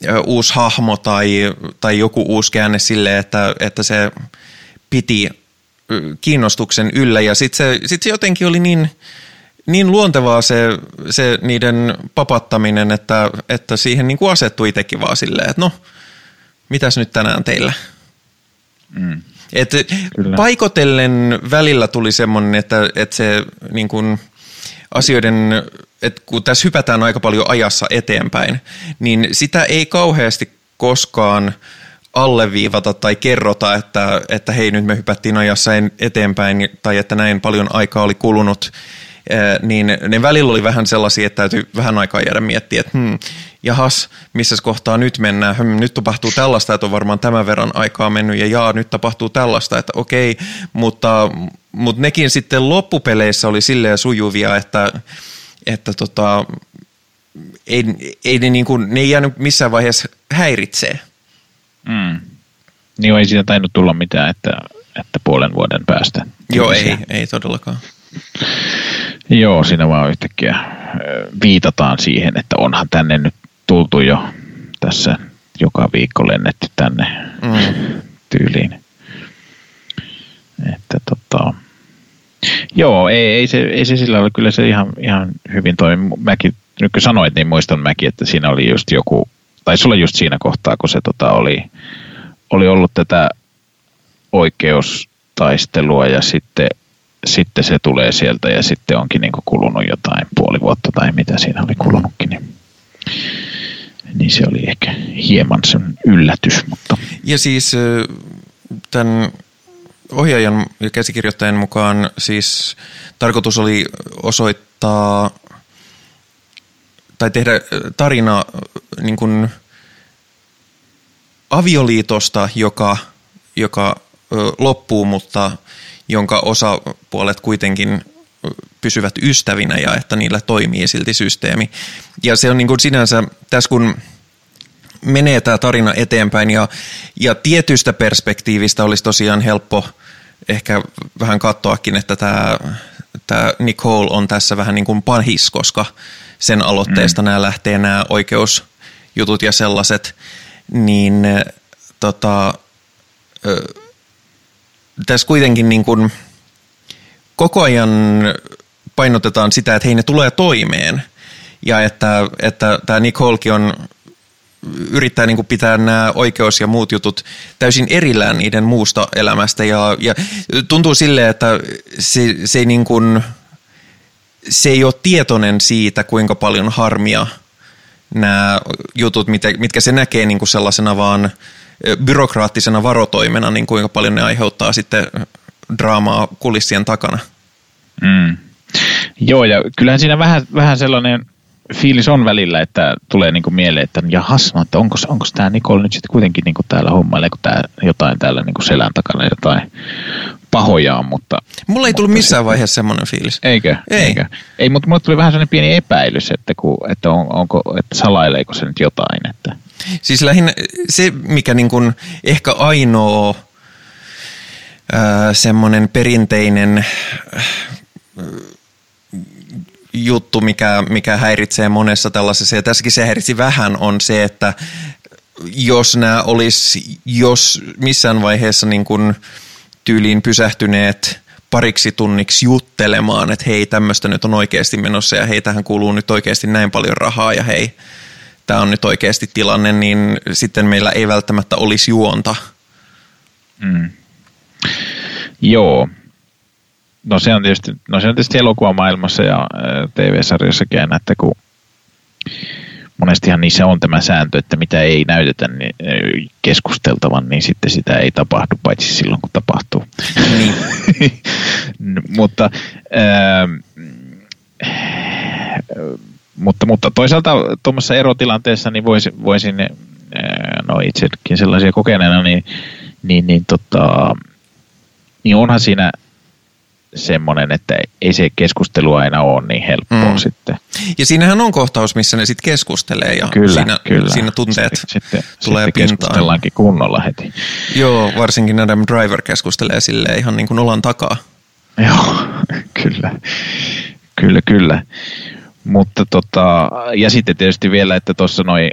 ö, uusi hahmo tai, tai joku uusi käänne silleen, että, että se piti kiinnostuksen yllä. Ja sitten se, sit se jotenkin oli niin niin luontevaa se, se niiden papattaminen, että, että siihen niin kuin asettui itsekin vaan silleen, että no, mitäs nyt tänään teillä? Mm. Et paikotellen välillä tuli semmoinen, että, että se niin kuin asioiden, että kun tässä hypätään aika paljon ajassa eteenpäin, niin sitä ei kauheasti koskaan alleviivata tai kerrota, että, että hei nyt me hypättiin ajassa eteenpäin tai että näin paljon aikaa oli kulunut, niin ne välillä oli vähän sellaisia, että täytyy vähän aikaa jäädä miettiä, että hmm, jahas, missä kohtaa nyt mennään, hmm, nyt tapahtuu tällaista, että on varmaan tämän verran aikaa mennyt ja jaa, nyt tapahtuu tällaista, että okei, mutta, mutta nekin sitten loppupeleissä oli silleen sujuvia, että, että tota, ei, ei ne, niin kuin, ne ei jäänyt missään vaiheessa häiritsee. Mm. Niin ei siitä tainnut tulla mitään, että, että puolen vuoden päästä. Joo, ei, ei todellakaan. Joo, siinä vaan yhtäkkiä viitataan siihen, että onhan tänne nyt tultu jo tässä joka viikko lennetty tänne mm. tyyliin. Että tota, joo, ei, ei, se, ei se sillä ole, kyllä se ihan, ihan hyvin toimi. Mäkin, nyt kun sanoit, niin muistan mäkin, että siinä oli just joku, taisi olla just siinä kohtaa, kun se tota oli, oli ollut tätä oikeustaistelua ja sitten sitten se tulee sieltä ja sitten onkin niin kuin kulunut jotain puoli vuotta tai mitä siinä oli kulunutkin. Niin, niin se oli ehkä hieman sen yllätys. Mutta. Ja siis tämän ohjaajan ja käsikirjoittajan mukaan siis tarkoitus oli osoittaa tai tehdä tarina niin kuin avioliitosta, joka, joka loppuu, mutta jonka osapuolet kuitenkin pysyvät ystävinä ja että niillä toimii silti systeemi. Ja se on niin kuin sinänsä, tässä kun menee tämä tarina eteenpäin ja, ja tietystä perspektiivistä olisi tosiaan helppo ehkä vähän katsoakin, että tämä, tämä Nicole on tässä vähän niin kuin pahis, koska sen aloitteesta mm. nämä lähtee nämä oikeusjutut ja sellaiset, niin tota, tässä kuitenkin niin kuin koko ajan painotetaan sitä, että hei ne tulee toimeen. Ja että, että tämä Nicolekin on yrittää niin kuin pitää nämä oikeus- ja muut jutut täysin erillään niiden muusta elämästä. Ja, ja tuntuu silleen, että se, se, ei niin kuin, se ei ole tietoinen siitä, kuinka paljon harmia nämä jutut, mitkä se näkee niin kuin sellaisena vaan – byrokraattisena varotoimena, niin kuinka paljon ne aiheuttaa sitten draamaa kulissien takana. Mm. Joo, ja kyllähän siinä vähän, vähän sellainen fiilis on välillä, että tulee niinku mieleen, että jahas, no, että onko, onko tämä Nicole nyt sitten kuitenkin niinku täällä hommaileeko tää jotain täällä niinku selän takana jotain pahojaa, mutta... Mulla ei tullut missään vaiheessa semmoinen fiilis. Eikö? Ei. Eikö? Ei, mutta mulle tuli vähän sellainen pieni epäilys, että, kun, että on, onko, että salaileeko se nyt jotain. Siis lähinnä se, mikä niin kuin ehkä ainoa semmoinen perinteinen juttu, mikä, mikä häiritsee monessa tällaisessa, ja tässäkin se häiritsi vähän, on se, että jos nämä olisi, jos missään vaiheessa niin kuin tyyliin pysähtyneet pariksi tunniksi juttelemaan, että hei, tämmöistä nyt on oikeasti menossa ja hei, tähän kuuluu nyt oikeasti näin paljon rahaa ja hei, tämä on nyt oikeasti tilanne, niin sitten meillä ei välttämättä olisi juonta. Mm. Joo. No se on tietysti, no se on tietysti elokuvamaailmassa ja TV-sarjassakin että kun monestihan niissä on tämä sääntö, että mitä ei näytetä niin keskusteltavan, niin sitten sitä ei tapahdu, paitsi silloin kun tapahtuu. Niin. <laughs> Mutta äh, mutta, mutta toisaalta tuommoisessa erotilanteessa niin voisin, voisin no itsekin sellaisia kokeneena, niin, niin, niin, tota, niin onhan siinä semmoinen, että ei se keskustelu aina ole niin helppoa mm. sitten. Ja siinähän on kohtaus, missä ne sitten keskustelee ja kyllä, siinä, kyllä. siinä tunteet sitten, tulee sitten pintaan. keskustellaankin kunnolla heti. Joo, varsinkin Adam Driver keskustelee silleen ihan niin kuin olan takaa. Joo, <laughs> kyllä. Kyllä, kyllä. Mutta tota, ja sitten tietysti vielä, että tuossa noin,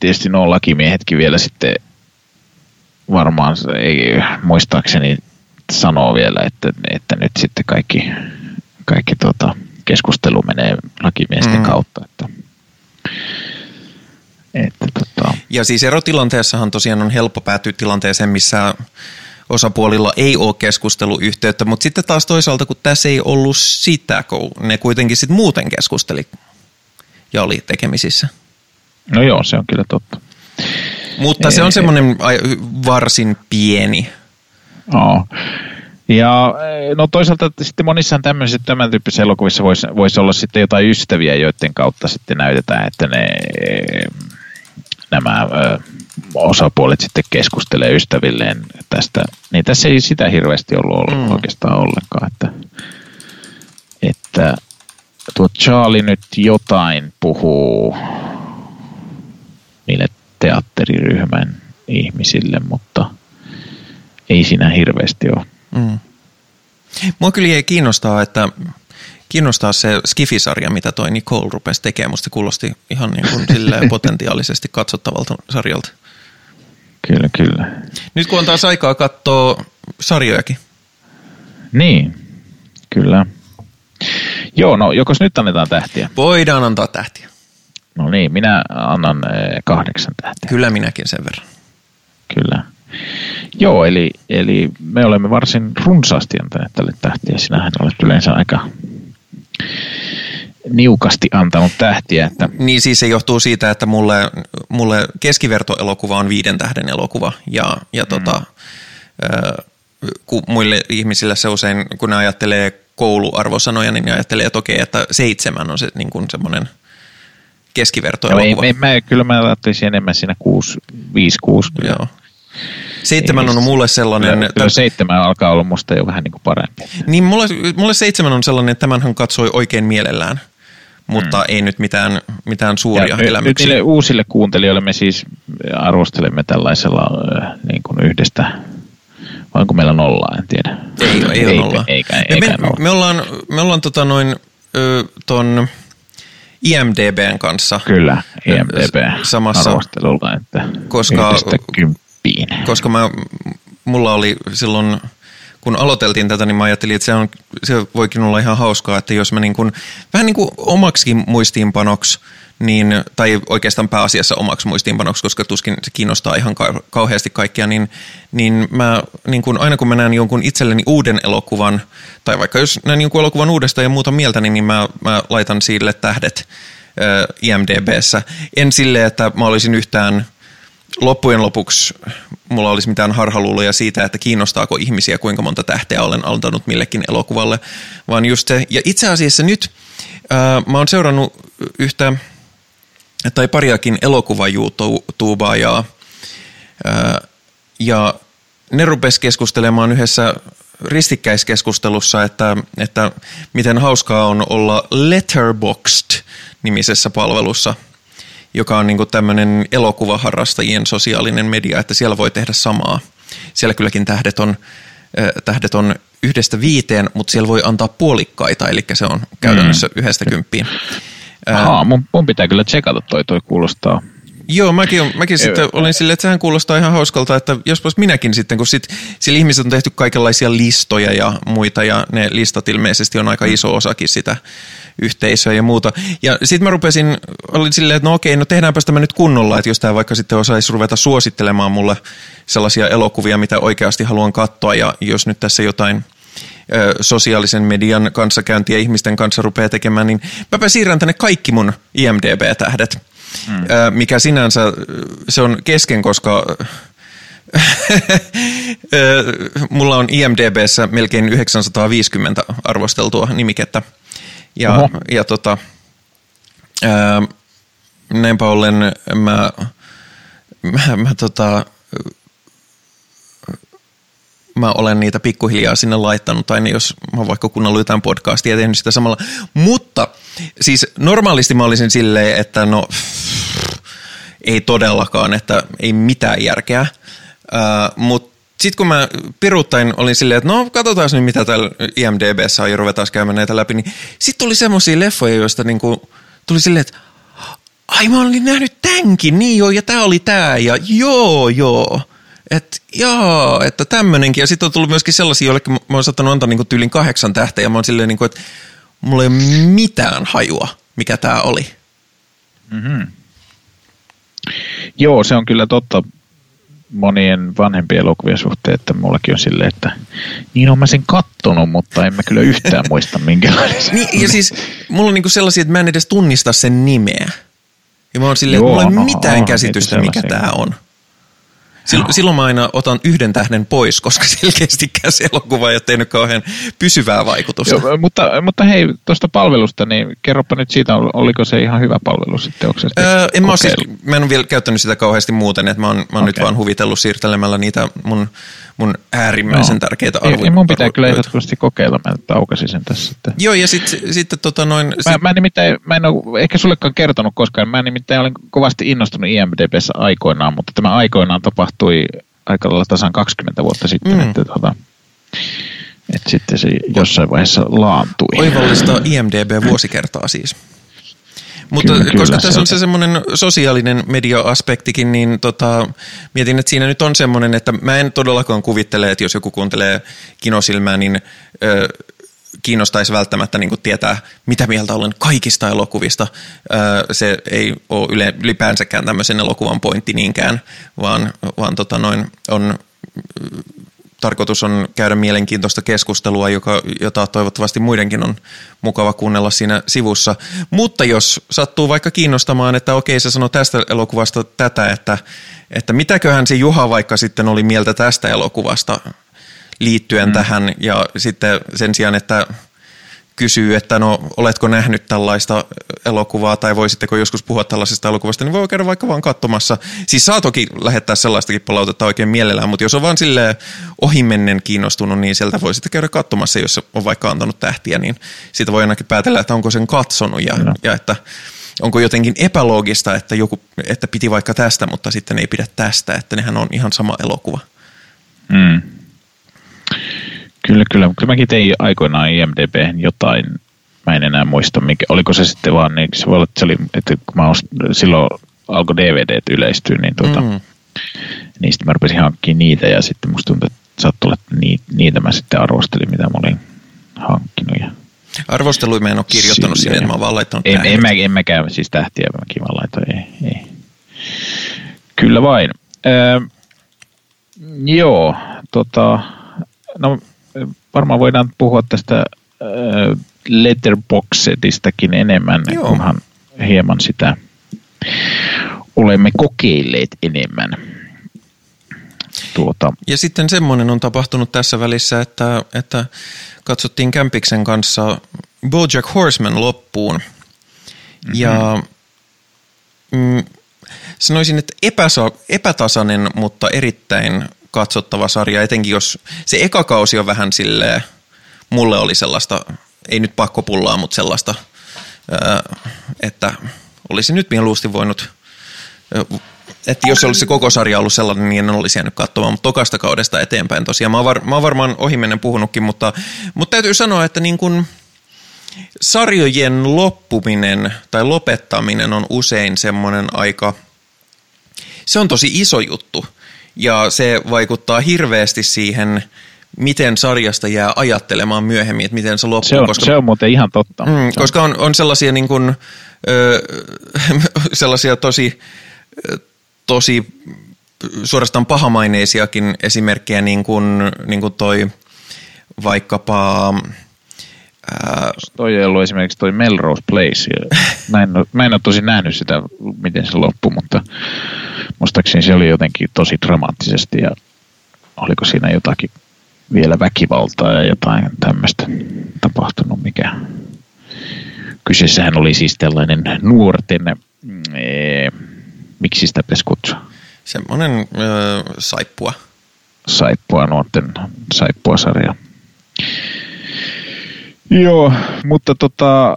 tietysti nuo lakimiehetkin vielä sitten varmaan, ei, muistaakseni sanoo vielä, että, että nyt sitten kaikki, kaikki tota, keskustelu menee lakimiesten mm. kautta. Että, että, tota. Ja siis erotilanteessahan tosiaan on helppo päätyä tilanteeseen, missä osapuolilla ei ole keskusteluyhteyttä, mutta sitten taas toisaalta, kun tässä ei ollut sitä, kun ne kuitenkin sitten muuten keskusteli ja oli tekemisissä. No joo, se on kyllä totta. Mutta se on semmoinen varsin pieni. Oh. Ja no toisaalta sitten monissa tämmöisissä tämän tyyppisissä elokuvissa voisi, voisi olla sitten jotain ystäviä, joiden kautta sitten näytetään, että ne, nämä ö, osapuolet sitten keskustelee ystävilleen tästä. Niin tässä ei sitä hirveästi ollut, ollut mm. oikeastaan ollenkaan, että, että tuo Charlie nyt jotain puhuu niille teatteriryhmän ihmisille, mutta ei siinä hirveästi ole. Mm. Mua kyllä kiinnostaa, että kiinnostaa se Skifisarja, mitä toi Nicole rupesi tekemään. Musta kuulosti ihan niin kuin <laughs> potentiaalisesti katsottavalta sarjalta. Kyllä, kyllä. Nyt kun on taas aikaa katsoa sarjojakin. Niin, kyllä. Joo, no jokos nyt annetaan tähtiä? Voidaan antaa tähtiä. No niin, minä annan eh, kahdeksan tähtiä. Kyllä minäkin sen verran. Kyllä. Joo, eli, eli me olemme varsin runsaasti antaneet tälle tähtiä. Sinähän olet yleensä aika niukasti antanut tähtiä. Että... Niin siis se johtuu siitä, että mulle, mulle keskivertoelokuva on viiden tähden elokuva ja, ja mm. tota, ku, muille ihmisille se usein, kun ne ajattelee kouluarvosanoja, niin ne ajattelee, että okei, että seitsemän on se niin kuin semmoinen keskivertoelokuva. No, ei, mä, kyllä mä ajattelisin enemmän siinä 6, 5, 6. Joo. Seitsemän on mulle sellainen... Kyllä, kyllä seitsemän alkaa olla musta jo vähän niin kuin parempi. Niin mulle, mulle seitsemän on sellainen, että tämänhän katsoi oikein mielellään mutta hmm. ei nyt mitään, mitään suuria ja elämyksiä. Nyt uusille kuuntelijoille me siis arvostelemme tällaisella niin kuin yhdestä, vai onko meillä nollaa, en tiedä. Ei, ei, ei ole nollaa. Eikä, eikä me, nolla. me ollaan, me ollaan tota noin, ton IMDBn kanssa. Kyllä, IMDB samassa arvostelulla, että koska, yhdestä kymppiin. Koska mä, mulla oli silloin kun aloiteltiin tätä, niin mä ajattelin, että se, on, se voikin olla ihan hauskaa, että jos mä niin kuin, vähän niin kuin omaksikin muistiinpanoksi, niin, tai oikeastaan pääasiassa omaksi muistiinpanoksi, koska tuskin se kiinnostaa ihan kauheasti kaikkia, niin, niin mä niin kun, aina kun mä näen jonkun itselleni uuden elokuvan, tai vaikka jos näen jonkun elokuvan uudestaan ja muuta mieltä, niin, mä, mä laitan sille tähdet äh, IMDBssä. En sille, että mä olisin yhtään loppujen lopuksi mulla olisi mitään harhaluuloja siitä, että kiinnostaako ihmisiä, kuinka monta tähteä olen antanut millekin elokuvalle, vaan just se. Ja itse asiassa nyt ää, mä oon seurannut yhtä tai pariakin elokuva ja, ne rupes keskustelemaan yhdessä ristikkäiskeskustelussa, että, että miten hauskaa on olla Letterboxd nimisessä palvelussa – joka on niin tämmöinen elokuvaharrastajien sosiaalinen media, että siellä voi tehdä samaa. Siellä kylläkin tähdet on, äh, tähdet on yhdestä viiteen, mutta siellä voi antaa puolikkaita, eli se on käytännössä mm. yhdestä kymppiin. Ahaa, mun, mun pitää kyllä tsekata toi, toi kuulostaa Joo, mäkin, mäkin sitten olin silleen, että sehän kuulostaa ihan hauskalta, että jospas minäkin sitten, kun sit, sillä ihmiset on tehty kaikenlaisia listoja ja muita, ja ne listat ilmeisesti on aika iso osakin sitä yhteisöä ja muuta. Ja sitten mä rupesin, olin silleen, että no okei, no tehdäänpä tämä nyt kunnolla, että jos tämä vaikka sitten osaisi ruveta suosittelemaan mulle sellaisia elokuvia, mitä oikeasti haluan katsoa, ja jos nyt tässä jotain sosiaalisen median kanssakäyntiä ihmisten kanssa rupeaa tekemään, niin mäpä siirrän tänne kaikki mun IMDB-tähdet mm. mikä sinänsä se on kesken, koska <laughs> mulla on IMDBssä melkein 950 arvosteltua nimikettä. Ja, Oho. ja tota, ää, näinpä ollen mä, mä, mä tota, mä olen niitä pikkuhiljaa sinne laittanut, tai jos mä vaikka kuunnellut jotain podcastia ja tehnyt sitä samalla. Mutta siis normaalisti mä olisin silleen, että no ei todellakaan, että ei mitään järkeä. Uh, Mutta sitten kun mä piruuttain olin silleen, että no katsotaan nyt mitä täällä IMDBssä on ja ruvetaan käymään näitä läpi, niin sitten tuli semmoisia leffoja, joista niinku, tuli silleen, että ai mä olin nähnyt tämänkin, niin joo, ja tää oli tää, ja joo, joo. Että joo, että tämmönenkin. Ja sitten on tullut myöskin sellaisia, joille mä oon saattanut antaa niinku tyylin kahdeksan tähteä, ja mä oon silleen, niinku, että mulla ei ole mitään hajua, mikä tää oli. Mm-hmm. Joo, se on kyllä totta monien vanhempien elokuvien suhteen, että mullakin on silleen, että niin on mä sen kattonut, mutta en mä kyllä yhtään muista <laughs> minkälainen niin, Ja siis mulla on niinku sellaisia, että mä en edes tunnista sen nimeä. Ja mä oon silleen, Joo, että mulla ei no, mitään käsitystä, mikä tää on. Silloin mä aina otan yhden tähden pois, koska selkeästikään se elokuva ei ole tehnyt kauhean pysyvää vaikutusta. Joo, mutta, mutta hei, tuosta palvelusta, niin kerropa nyt siitä, oliko se ihan hyvä palvelu sitten? Onko se öö, en mä, siis, mä en ole vielä käyttänyt sitä kauheasti muuten, että mä oon, mä oon okay. nyt vaan huvitellut siirtelemällä niitä mun, mun äärimmäisen no. tärkeitä arvoja. Mun pitää kyllä ehdottomasti kokeilla, mä taukasin sen tässä. Sitten. Joo, ja sitten sit, tota noin... Mä, sit... mä, nimittäin, mä en ole ehkä sullekaan kertonut koskaan, mä nimittäin olen kovasti innostunut IMDBssä aikoinaan, mutta tämä aikoinaan tapahtui aika lailla tasan 20 vuotta sitten, mm. että tota, että sitten se jossain vaiheessa laantui. Oivallista IMDB-vuosikertaa siis. Mutta kyllä, koska kyllä, tässä on se semmoinen sosiaalinen media-aspektikin, niin tota, mietin, että siinä nyt on semmoinen, että mä en todellakaan kuvittele, että jos joku kuuntelee kinosilmää, niin ö, kiinnostaisi välttämättä niin tietää, mitä mieltä olen kaikista elokuvista. Se ei ole ylipäänsäkään tämmöisen elokuvan pointti niinkään, vaan, vaan tota noin, on tarkoitus on käydä mielenkiintoista keskustelua, joka, jota toivottavasti muidenkin on mukava kuunnella siinä sivussa. Mutta jos sattuu vaikka kiinnostamaan, että okei se sanoi tästä elokuvasta tätä, että, että mitäköhän se Juha vaikka sitten oli mieltä tästä elokuvasta liittyen mm. tähän ja sitten sen sijaan, että kysyy, että no oletko nähnyt tällaista elokuvaa tai voisitteko joskus puhua tällaisesta elokuvasta, niin voi käydä vaikka vaan katsomassa. Siis saa toki lähettää sellaistakin palautetta oikein mielellään, mutta jos on vaan sille ohimennen kiinnostunut, niin sieltä voi sitten käydä katsomassa, jos on vaikka antanut tähtiä, niin siitä voi ainakin päätellä, että onko sen katsonut ja, no. ja että onko jotenkin epäloogista, että, joku, että piti vaikka tästä, mutta sitten ei pidä tästä, että nehän on ihan sama elokuva. Mm. Kyllä, kyllä. Kyllä mäkin tein aikoinaan IMDb jotain, mä en enää muista, mikä, oliko se sitten vaan, niin se voi olla, että, se oli, että kun mä ost, silloin alkoi DVD yleistyä, niin tuota, mm. niistä mä rupesin hankkimaan niitä ja sitten musta tuntui, että saattoi olla, että niitä mä sitten arvostelin, mitä mä olin hankkinut. Ja Arvosteluja mä en ole kirjoittanut sinne, että mä oon vaan laittanut en, en, mä, en mäkään, siis tähtiä mäkin vaan laitoin, ei, ei. Kyllä vain. Öö, joo, tota, no varmaan voidaan puhua tästä äh, letterboxedistakin enemmän, Joo. kunhan hieman sitä olemme kokeilleet enemmän. Tuota. Ja sitten semmoinen on tapahtunut tässä välissä, että, että katsottiin Kämpiksen kanssa Bojack Horseman loppuun. Mm-hmm. Ja mm, sanoisin, että epäsa, epätasainen, mutta erittäin katsottava sarja, etenkin jos se eka kausi on vähän silleen, mulle oli sellaista, ei nyt pakkopullaa, mutta sellaista, että olisi nyt mieluusti voinut, että jos olisi koko sarja ollut sellainen, niin en olisi jäänyt katsomaan, mutta tokasta kaudesta eteenpäin tosiaan. Mä oon, var, mä oon varmaan ohimennen puhunutkin, mutta, mutta täytyy sanoa, että niin kuin sarjojen loppuminen tai lopettaminen on usein semmoinen aika, se on tosi iso juttu ja se vaikuttaa hirveästi siihen, miten sarjasta jää ajattelemaan myöhemmin, että miten se loppuu. Se on, koska, se on muuten ihan totta. Mm, koska on, on sellaisia, niin kuin, ö, <laughs> sellaisia tosi, tosi suorastaan pahamaineisiakin esimerkkejä, niin kuin, niin kuin toi vaikkapa... Ää, toi ei ollut esimerkiksi toi Melrose Place. Mä en, mä en ole tosi nähnyt sitä, miten se loppui, mutta muistaakseni se oli jotenkin tosi dramaattisesti ja oliko siinä jotakin vielä väkivaltaa ja jotain tämmöistä tapahtunut, mikä kyseessähän oli siis tällainen nuorten, ee, miksi sitä pitäisi kutsua? Semmoinen öö, saippua. Saippua, nuorten saippua-sarja. Joo, mutta tota,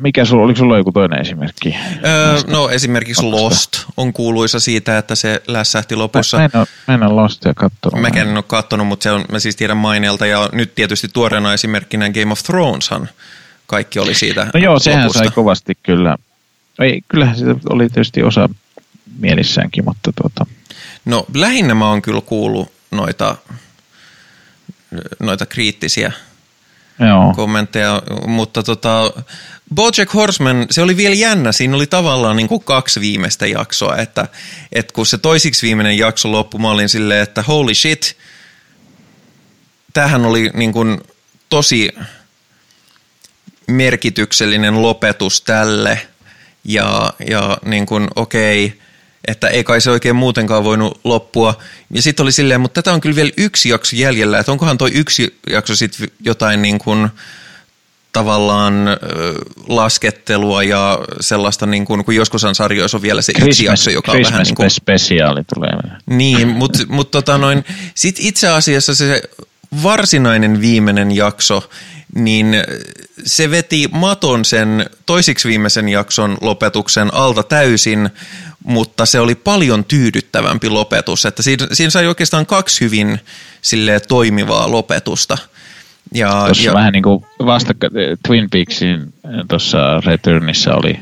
mikä sulla, oliko sulla joku toinen esimerkki? Öö, no esimerkiksi Lost on kuuluisa siitä, että se lässähti lopussa. Mä, en ole, mä en ole Lostia kattonut. Mäkään en ole kattonut, mutta se on, mä siis tiedän maineelta ja nyt tietysti tuoreena esimerkkinä Game of Throneshan kaikki oli siitä No joo, sehän lopusta. sai kovasti kyllä. Ei, kyllähän sitä oli tietysti osa mielissäänkin, mutta tuota. No lähinnä mä oon kyllä kuullut noita, noita kriittisiä Joo. kommentteja, mutta tota, Bojack Horseman, se oli vielä jännä, siinä oli tavallaan niin kuin kaksi viimeistä jaksoa, että, että kun se toisiksi viimeinen jakso loppui, mä olin silleen, että holy shit, tämähän oli niin kuin tosi merkityksellinen lopetus tälle ja, ja niin kuin okei, okay, että ei kai se oikein muutenkaan voinut loppua. Ja sitten oli silleen, mutta tätä on kyllä vielä yksi jakso jäljellä, että onkohan toi yksi jakso sitten jotain niin kuin tavallaan ö, laskettelua ja sellaista, niin kuin, kun joskus on sarjoissa on vielä se Christmas, yksi jakso, joka on Christmas vähän niin kuin, spesiaali tulee. niin, mutta mut tota noin, sit itse asiassa se varsinainen viimeinen jakso, niin se veti maton sen toisiksi viimeisen jakson lopetuksen alta täysin, mutta se oli paljon tyydyttävämpi lopetus. Että siinä, siinä sai oikeastaan kaksi hyvin sille toimivaa lopetusta. Ja, Tuossa ja, vähän niin kuin vastakka, Twin Peaksin tuossa Returnissa oli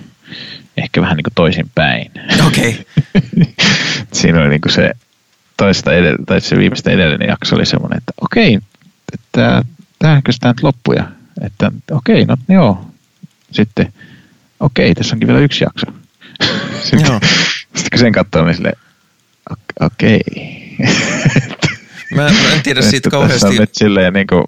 ehkä vähän niin kuin toisinpäin. Okei. <laughs> Siinä oli niin kuin se toista edellä, tai se viimeistä edellinen jakso oli semmoinen, että okei, että tähänkö sitä nyt loppuja? Että okei, no joo. Sitten okei, tässä onkin vielä yksi jakso. <laughs> Sitten, Joo. sitten kun sen katsoo, niin silleen, ok- okei. <laughs> Mä, mä en tiedä siitä Että Tässä kauheasti. on nyt silleen niin kuin,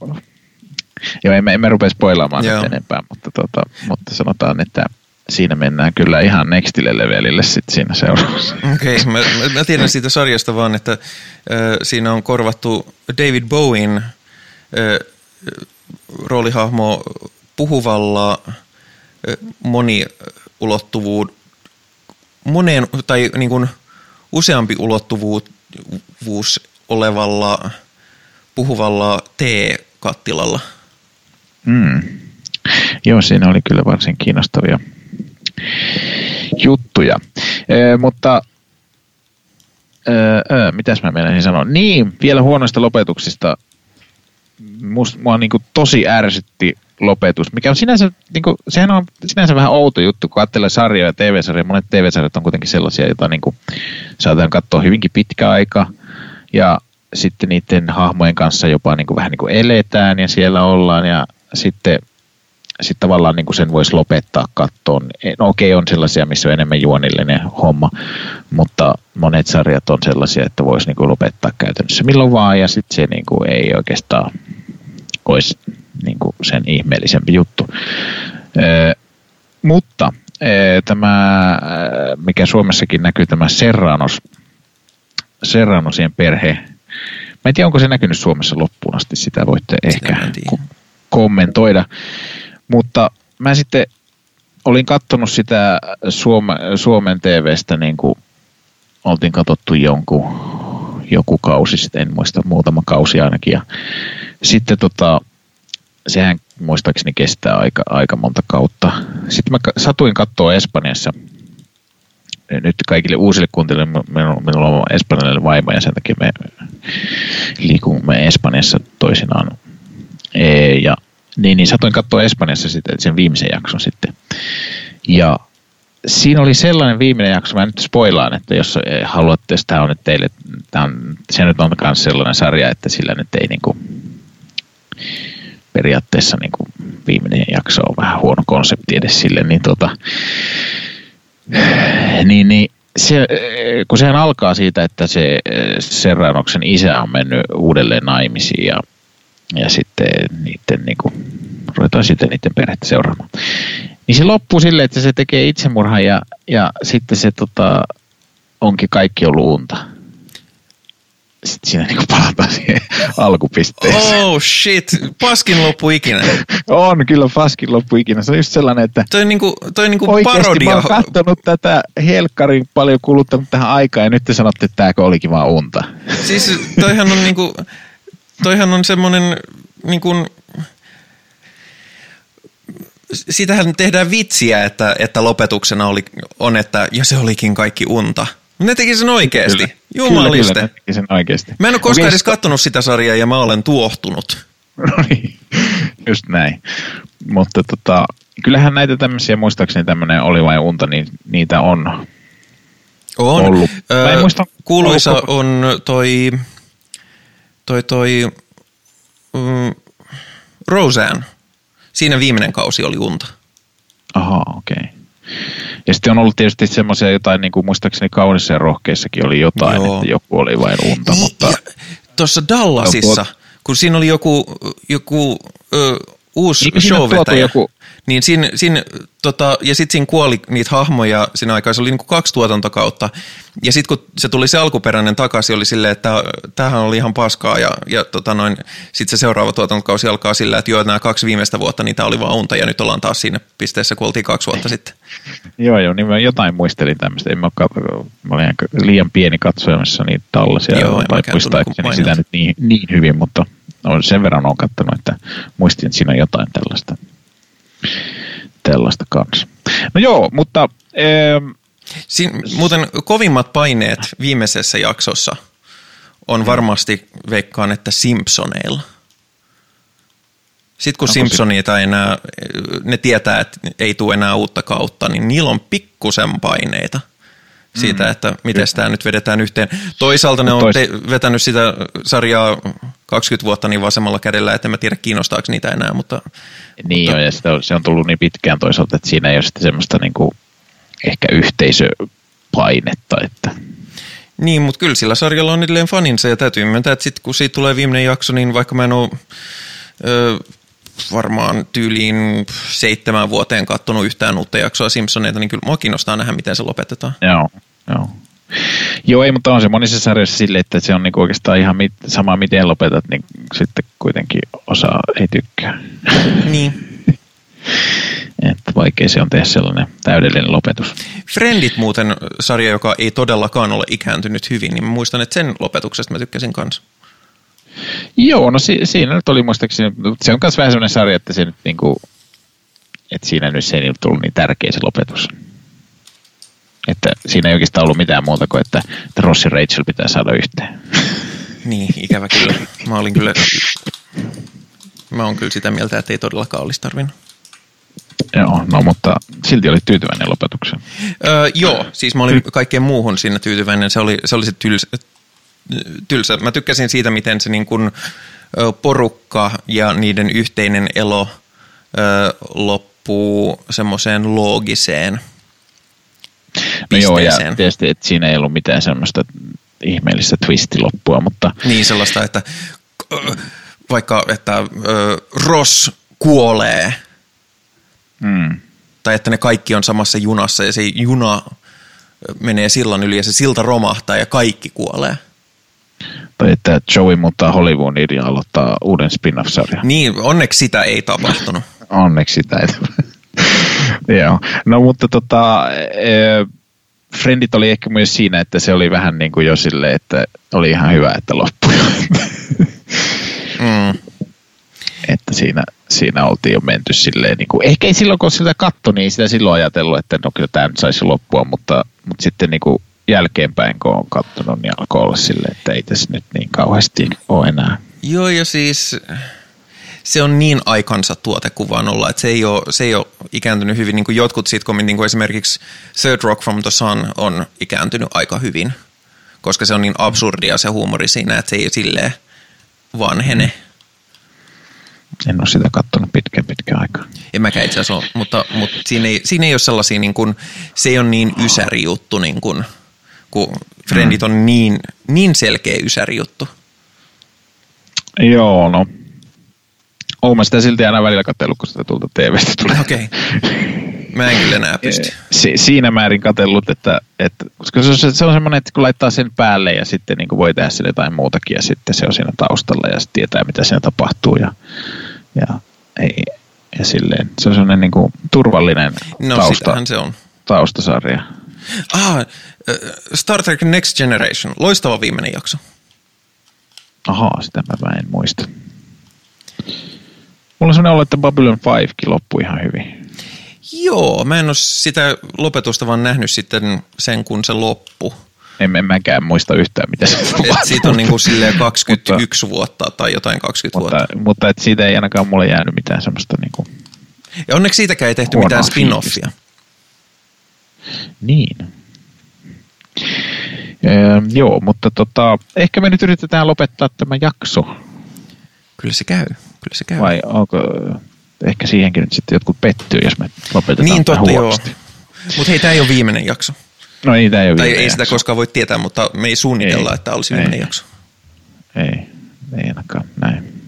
joo, emme, emme rupea spoilaamaan enempää, mutta, tota, mutta sanotaan, että siinä mennään kyllä ihan nextille levelille sitten siinä seuraavassa. Okei, okay, mä, mä, mä tiedän siitä sarjasta vaan, että ö, siinä on korvattu David Bowen roolihahmo puhuvalla ö, moniulottuvuud, moneen tai niin kuin useampi ulottuvuus olevalla puhuvalla T-kattilalla. Mm. Joo, siinä oli kyllä varsin kiinnostavia juttuja. Ee, mutta öö, öö, mitäs mä menisin sanoa? Niin, vielä huonoista lopetuksista. Must, mua niinku tosi ärsytti lopetus, mikä on sinänsä, niinku, sehän on sinänsä vähän outo juttu, kun ajattelee sarjoja ja TV-sarjoja. Monet TV-sarjat on kuitenkin sellaisia, joita niinku, saatetaan katsoa hyvinkin pitkä aika. Ja sitten niiden hahmojen kanssa jopa niinku, vähän niin kuin eletään ja siellä ollaan. Ja sitten sitten tavallaan niin kuin sen voisi lopettaa kattoon. No okei, on sellaisia, missä on enemmän juonillinen homma, mutta monet sarjat on sellaisia, että voisi niin kuin lopettaa käytännössä milloin vaan, ja sitten se niin kuin ei oikeastaan olisi niin kuin sen ihmeellisempi juttu. Ö, mutta ö, tämä, mikä Suomessakin näkyy, tämä Serranos, Serranosien perhe, Mä en tiedä, onko se näkynyt Suomessa loppuun asti, sitä voitte ehkä tiedä. ko- kommentoida. Mutta mä sitten olin katsonut sitä Suome, Suomen TVstä, niin kuin oltiin katsottu jonkun, joku kausi, sitten en muista, muutama kausi ainakin. Ja sitten tota, sehän muistaakseni kestää aika, aika monta kautta. Sitten mä satuin katsoa Espanjassa nyt kaikille uusille kuntille, minulla, on espanjalainen vaimo ja sen takia me liikumme Espanjassa toisinaan. Ja niin, niin satoin katsoa Espanjassa sitten sen viimeisen jakson sitten. Ja siinä oli sellainen viimeinen jakso, mä nyt spoilaan, että jos eh, haluatte, jos tämä on nyt teille, tää on, se nyt on myös sellainen sarja, että sillä nyt ei niinku, periaatteessa niinku, viimeinen jakso on vähän huono konsepti edes sille, niin tota, niin, niin se, eh, kun sehän alkaa siitä, että se eh, Serranoksen isä on mennyt uudelleen naimisiin ja, ja sitten niiden niin kuin, ruvetaan sitten niiden perhettä seuraamaan. Niin se loppuu silleen, että se tekee itsemurhan ja, ja sitten se tota, onkin kaikki ollut unta. Sitten siinä niin palataan siihen <laughs> alkupisteeseen. Oh shit, paskin loppu ikinä. On kyllä paskin loppu ikinä. Se on just sellainen, että Toi niinku, toi niinku Oikeasti parodia. mä oon katsonut tätä helkkarin paljon kuluttanut tähän aikaan ja nyt te sanotte, että tääkö olikin vaan unta. Siis toihan on niinku, toihan on semmonen niinku, sitähän tehdään vitsiä, että, että lopetuksena oli, on, että ja se olikin kaikki unta. Ne teki sen oikeesti. Jumaliste. Kyllä, kyllä, teki sen oikeasti. Mä en ole koskaan Okei, edes kattonut sitä sarjaa ja mä olen tuohtunut. <laughs> No niin, just näin. Mutta tota, kyllähän näitä tämmöisiä, muistaakseni tämmöinen oli vain unta, niin niitä on. On. Ollut. En muista, kuuluisa onko- on toi, toi, toi mm, Roseanne. Siinä viimeinen kausi oli unta. Aha, okei. Okay. Ja sitten on ollut tietysti semmoisia jotain, niin kuin muistaakseni kaunissa ja rohkeissakin oli jotain, Joo. että joku oli vain unta, mutta Tuossa Dallasissa, Joku- kun siinä oli joku, joku ö, uusi tuotu showvetäjä. joku, Niin siinä, siinä tota, ja sitten siinä kuoli niitä hahmoja siinä aikaa, se oli niinku kaksi tuotantokautta. Ja sitten kun se tuli se alkuperäinen takaisin, oli silleen, että tämähän oli ihan paskaa. Ja, ja tota noin, sitten se seuraava tuotantokausi alkaa sillä, että joo, nämä kaksi viimeistä vuotta, niin tämä oli vaan unta. Ja nyt ollaan taas siinä pisteessä, kun oltiin kaksi vuotta sitten. <laughs> joo, joo, niin mä jotain muistelin tämmöistä. En mä, katso, mä olin liian pieni katsoja, niitä tällaisia. Joo, tai muistaakseni sitä nyt niin, niin hyvin, mutta no, sen verran on katsonut, että muistin, että siinä on jotain tällaista tällaista kanssa. No joo, mutta... Ee, Siin, muuten kovimmat paineet viimeisessä jaksossa on varmasti, veikkaan, että Simpsoneilla. Sitten kun Onko Simpsonita ei enää, ne tietää, että ei tule enää uutta kautta, niin niillä on pikkusen paineita siitä, mm. että miten tämä nyt vedetään yhteen. Toisaalta ne on Tois... te- vetänyt sitä sarjaa 20 vuotta niin vasemmalla kädellä, että en mä tiedä kiinnostaako niitä enää, mutta... Niin mutta... jo, ja sitä, se on tullut niin pitkään toisaalta, että siinä ei ole sitten semmoista niin kuin, ehkä yhteisöpainetta, että... Niin, mutta kyllä sillä sarjalla on edelleen faninsa ja täytyy myöntää, että sitten kun siitä tulee viimeinen jakso, niin vaikka mä en ole ö, varmaan tyyliin seitsemän vuoteen kattonut yhtään uutta jaksoa Simpsoneita, niin kyllä mua kiinnostaa nähdä, miten se lopetetaan. Joo, joo. Joo, ei, mutta on se monissa sarjoissa silleen, että se on niinku oikeastaan ihan mit, sama, miten lopetat, niin sitten kuitenkin osa ei tykkää. Niin. <laughs> että vaikea se on tehdä sellainen täydellinen lopetus. Friendit muuten sarja, joka ei todellakaan ole ikääntynyt hyvin, niin muistan, että sen lopetuksesta mä tykkäsin kanssa. Joo, no si- siinä nyt oli muistaakseni, se on myös vähän sellainen sarja, että se nyt niinku, että siinä nyt se ei tullut niin tärkeä se lopetus. Että siinä ei oikeastaan ollut mitään muuta kuin, että, että Ross ja Rachel pitää saada yhteen. Niin, ikävä kyllä. Mä olin kyllä, mä oon kyllä sitä mieltä, että ei todellakaan olisi tarvinnut. Joo, no mutta silti oli tyytyväinen lopetukseen. Öö, joo, siis mä olin kaikkeen muuhun siinä tyytyväinen. Se oli se, oli se tylsä, tylsä. Mä tykkäsin siitä, miten se niin kuin, porukka ja niiden yhteinen elo ö, loppuu semmoiseen loogiseen No joo, ja tietysti, että siinä ei ollut mitään semmoista ihmeellistä twistiloppua, mutta... Niin, sellaista, että vaikka, että Ross kuolee, mm. tai että ne kaikki on samassa junassa, ja se juna menee sillan yli, ja se silta romahtaa, ja kaikki kuolee. Tai että Joey muuttaa Hollywoodiin ja aloittaa uuden spin-off-sarjan. Niin, onneksi sitä ei tapahtunut. onneksi sitä ei tapahtunut. <laughs> Joo, no mutta tota, e, Friendit oli ehkä myös siinä, että se oli vähän niin kuin jo silleen, että oli ihan hyvä, että loppui. mm. Että siinä, siinä oltiin jo menty silleen, niin kuin, ehkä ei silloin kun sitä katto, niin sitä silloin ajatellut, että no kyllä tämä nyt saisi loppua, mutta, mutta sitten niin kuin jälkeenpäin kun on katsonut, niin alkoi olla silleen, että ei tässä nyt niin kauheasti ole enää. Joo, ja siis se on niin aikansa tuote kuin vaan olla, että se ei ole, se ei ole ikääntynyt hyvin. Niin kuin jotkut sitcomit, niin kuin esimerkiksi Third Rock from the Sun on ikääntynyt aika hyvin, koska se on niin absurdia se huumori siinä, että se ei silleen vanhene. En ole sitä katsonut pitkän pitkän aikaa. En mäkään itse asiassa ole, mutta, mutta siinä, ei, siinä ei ole sellaisia, niin kuin, se ei ole niin ysäri juttu, niin kuin, kun Friendit on niin, niin selkeä ysäri juttu. Joo, no Oon mä sitä silti aina välillä katsellut, kun sitä tuolta TVstä tulee. Okei. Okay. Mä en kyllä enää pysty. <laughs> Si- siinä määrin katsellut, että, että koska se on, se on semmoinen, että kun laittaa sen päälle ja sitten niin voi tehdä sille jotain muutakin ja sitten se on siinä taustalla ja sitten tietää, mitä siinä tapahtuu ja, ja, ei, ja silleen. Se on semmoinen niin kuin turvallinen no, tausta, se on. taustasarja. Ah, Star Trek Next Generation, loistava viimeinen jakso. Ahaa, sitä mä en muista. Mulla on sellainen olo, että Babylon 5 loppui ihan hyvin. Joo, mä en ole sitä lopetusta vaan nähnyt sitten sen, kun se loppu. En, en mäkään muista yhtään, mitä se Et siitä on niinku silleen 21 mutta, vuotta tai jotain 20 mutta, vuotta. Mutta et siitä ei ainakaan mulle jäänyt mitään semmoista niinku Ja onneksi siitäkään ei tehty mitään spin-offia. Niin. Öö, joo, mutta tota, ehkä me nyt yritetään lopettaa tämä jakso. Kyllä se käy. Kyllä se käy. Vai onko, ehkä siihenkin nyt sitten jotkut pettyy, jos me lopetetaan Niin totta, joo. Mutta hei, tämä ei ole viimeinen jakso. No ei, tämä ei ole Tai ei jakso. sitä koskaan voi tietää, mutta me ei suunnitella, ei, että olisi viimeinen ei, jakso. Ei, ei ainakaan näin.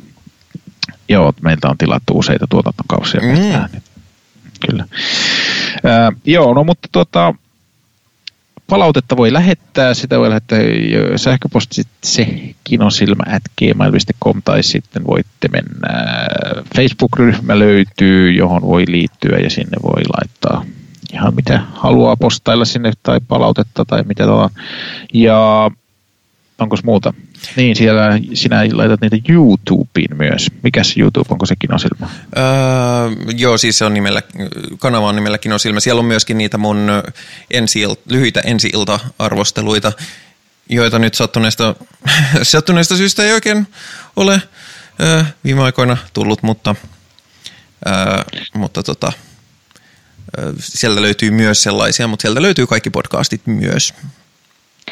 Joo, meiltä on tilattu useita tuotantokausia. Mm. kyllä. Ää, joo, no mutta tuota, palautetta voi lähettää, sitä voi lähettää sähköpostitse kinosilmä.gmail.com tai sitten voitte mennä, Facebook-ryhmä löytyy, johon voi liittyä ja sinne voi laittaa ihan mitä haluaa postailla sinne tai palautetta tai mitä tuolla. Ja onko muuta? Niin, siellä sinä laitat niitä YouTubeen myös. Mikäs YouTube, onko se Kinosilma? Öö, joo, siis se on nimellä, kanava on nimellä Kinosilma. Siellä on myöskin niitä mun ensi lyhyitä ensi-ilta-arvosteluita, joita nyt sattuneesta, <laughs> sattuneesta syystä ei oikein ole öö, viime aikoina tullut, mutta, öö, mutta tota, sieltä löytyy myös sellaisia, mutta sieltä löytyy kaikki podcastit myös.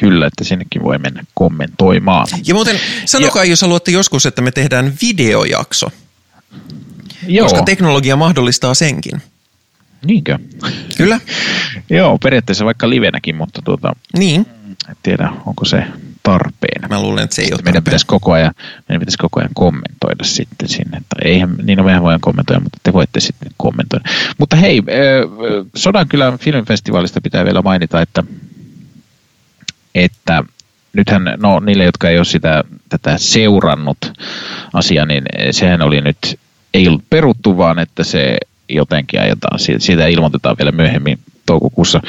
Kyllä, että sinnekin voi mennä kommentoimaan. Ja muuten sanokaa, ja, jos haluatte joskus, että me tehdään videojakso. Joo. Koska teknologia mahdollistaa senkin. Niinkö? Kyllä. Joo, periaatteessa vaikka livenäkin, mutta tuota, niin. en tiedä, onko se tarpeen. Mä luulen, että se ei sitten ole meidän pitäisi, koko ajan, meidän pitäisi koko ajan kommentoida sitten sinne. Tai eihän, niin on vähän voidaan kommentoida, mutta te voitte sitten kommentoida. Mutta hei, Sodankylän filmifestivaalista pitää vielä mainita, että että nythän, no niille, jotka ei ole sitä, tätä seurannut asiaa, niin sehän oli nyt, ei ollut peruttu, vaan että se jotenkin ajetaan, siitä ilmoitetaan vielä myöhemmin toukokuussa.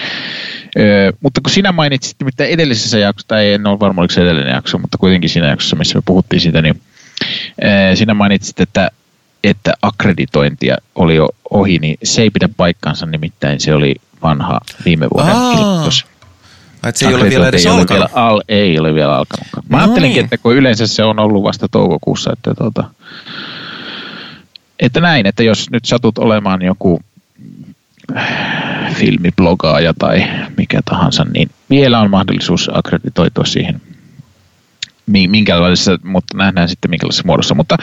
Öö, mutta kun sinä mainitsit, mitä edellisessä jaksossa, tai en ole varma oliko se edellinen jakso, mutta kuitenkin siinä jaksossa, missä me puhuttiin siitä, niin öö, sinä mainitsit, että, että akkreditointia oli jo ohi, niin se ei pidä paikkansa, nimittäin se oli vanha viime vuoden ilmoitus. Että se ei ole vielä edes alkanut? Vielä, al, ei ole vielä alkanut. Mä no ajattelinkin, niin. että kun yleensä se on ollut vasta toukokuussa, että, tuota, että näin, että jos nyt satut olemaan joku filmiblogaaja tai mikä tahansa, niin vielä on mahdollisuus akkreditoitua siihen minkälaisessa, mutta nähdään sitten minkälaisessa muodossa. Mutta,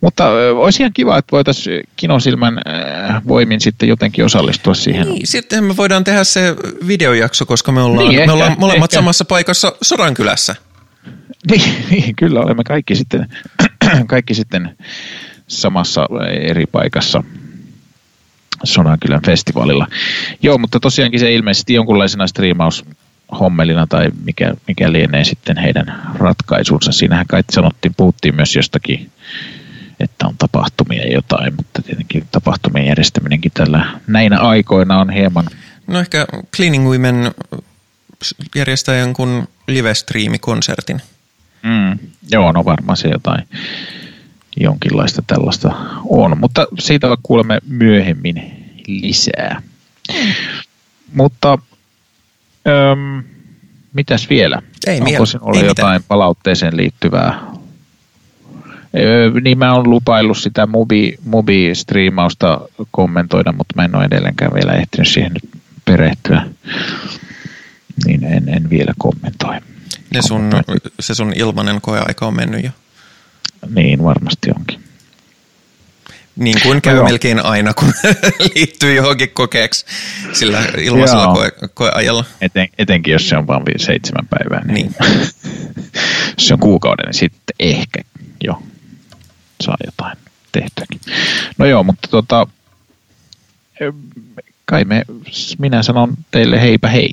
mutta olisi ihan kiva, että voitaisiin kinosilmän voimin sitten jotenkin osallistua siihen. Niin, sitten me voidaan tehdä se videojakso, koska me ollaan, niin, me ehkä, ollaan molemmat ehkä. samassa paikassa Sodankylässä. Niin, <laughs> niin, kyllä olemme kaikki sitten, <clears throat> kaikki sitten samassa eri paikassa Sodankylän festivaalilla. Joo, mutta tosiaankin se ilmeisesti jonkunlaisena striimaus hommelina tai mikä, mikä lienee sitten heidän ratkaisunsa. Siinähän kai sanottiin, puhuttiin myös jostakin, että on tapahtumia jotain, mutta tietenkin tapahtumien järjestäminenkin tällä näinä aikoina on hieman... No ehkä Cleaning Women järjestää jonkun live-striimikonsertin. Mm, joo, no varmaan se jotain jonkinlaista tällaista on, mutta siitä kuulemme myöhemmin lisää. Mutta Öm, mitäs vielä? Ei Onko sinulla ei jotain mitään. palautteeseen liittyvää? Öö, niin mä oon lupaillut sitä mubi, mubi-striimausta kommentoida, mutta mä en ole edelleenkään vielä ehtinyt siihen nyt perehtyä. Niin en, en vielä kommentoi. Ne sun, se sun ilmanen koeaika on mennyt jo. Niin, varmasti onkin. Niin kuin käy no melkein aina, kun <laughs> liittyy johonkin kokeeksi sillä ilmaisella koe, koeajalla. Eten, etenkin jos se on vain seitsemän päivää. Niin. niin. <laughs> jos se on kuukauden, niin sitten ehkä jo saa jotain tehtyäkin. No joo, mutta tota, kai me, minä sanon teille heipä hei.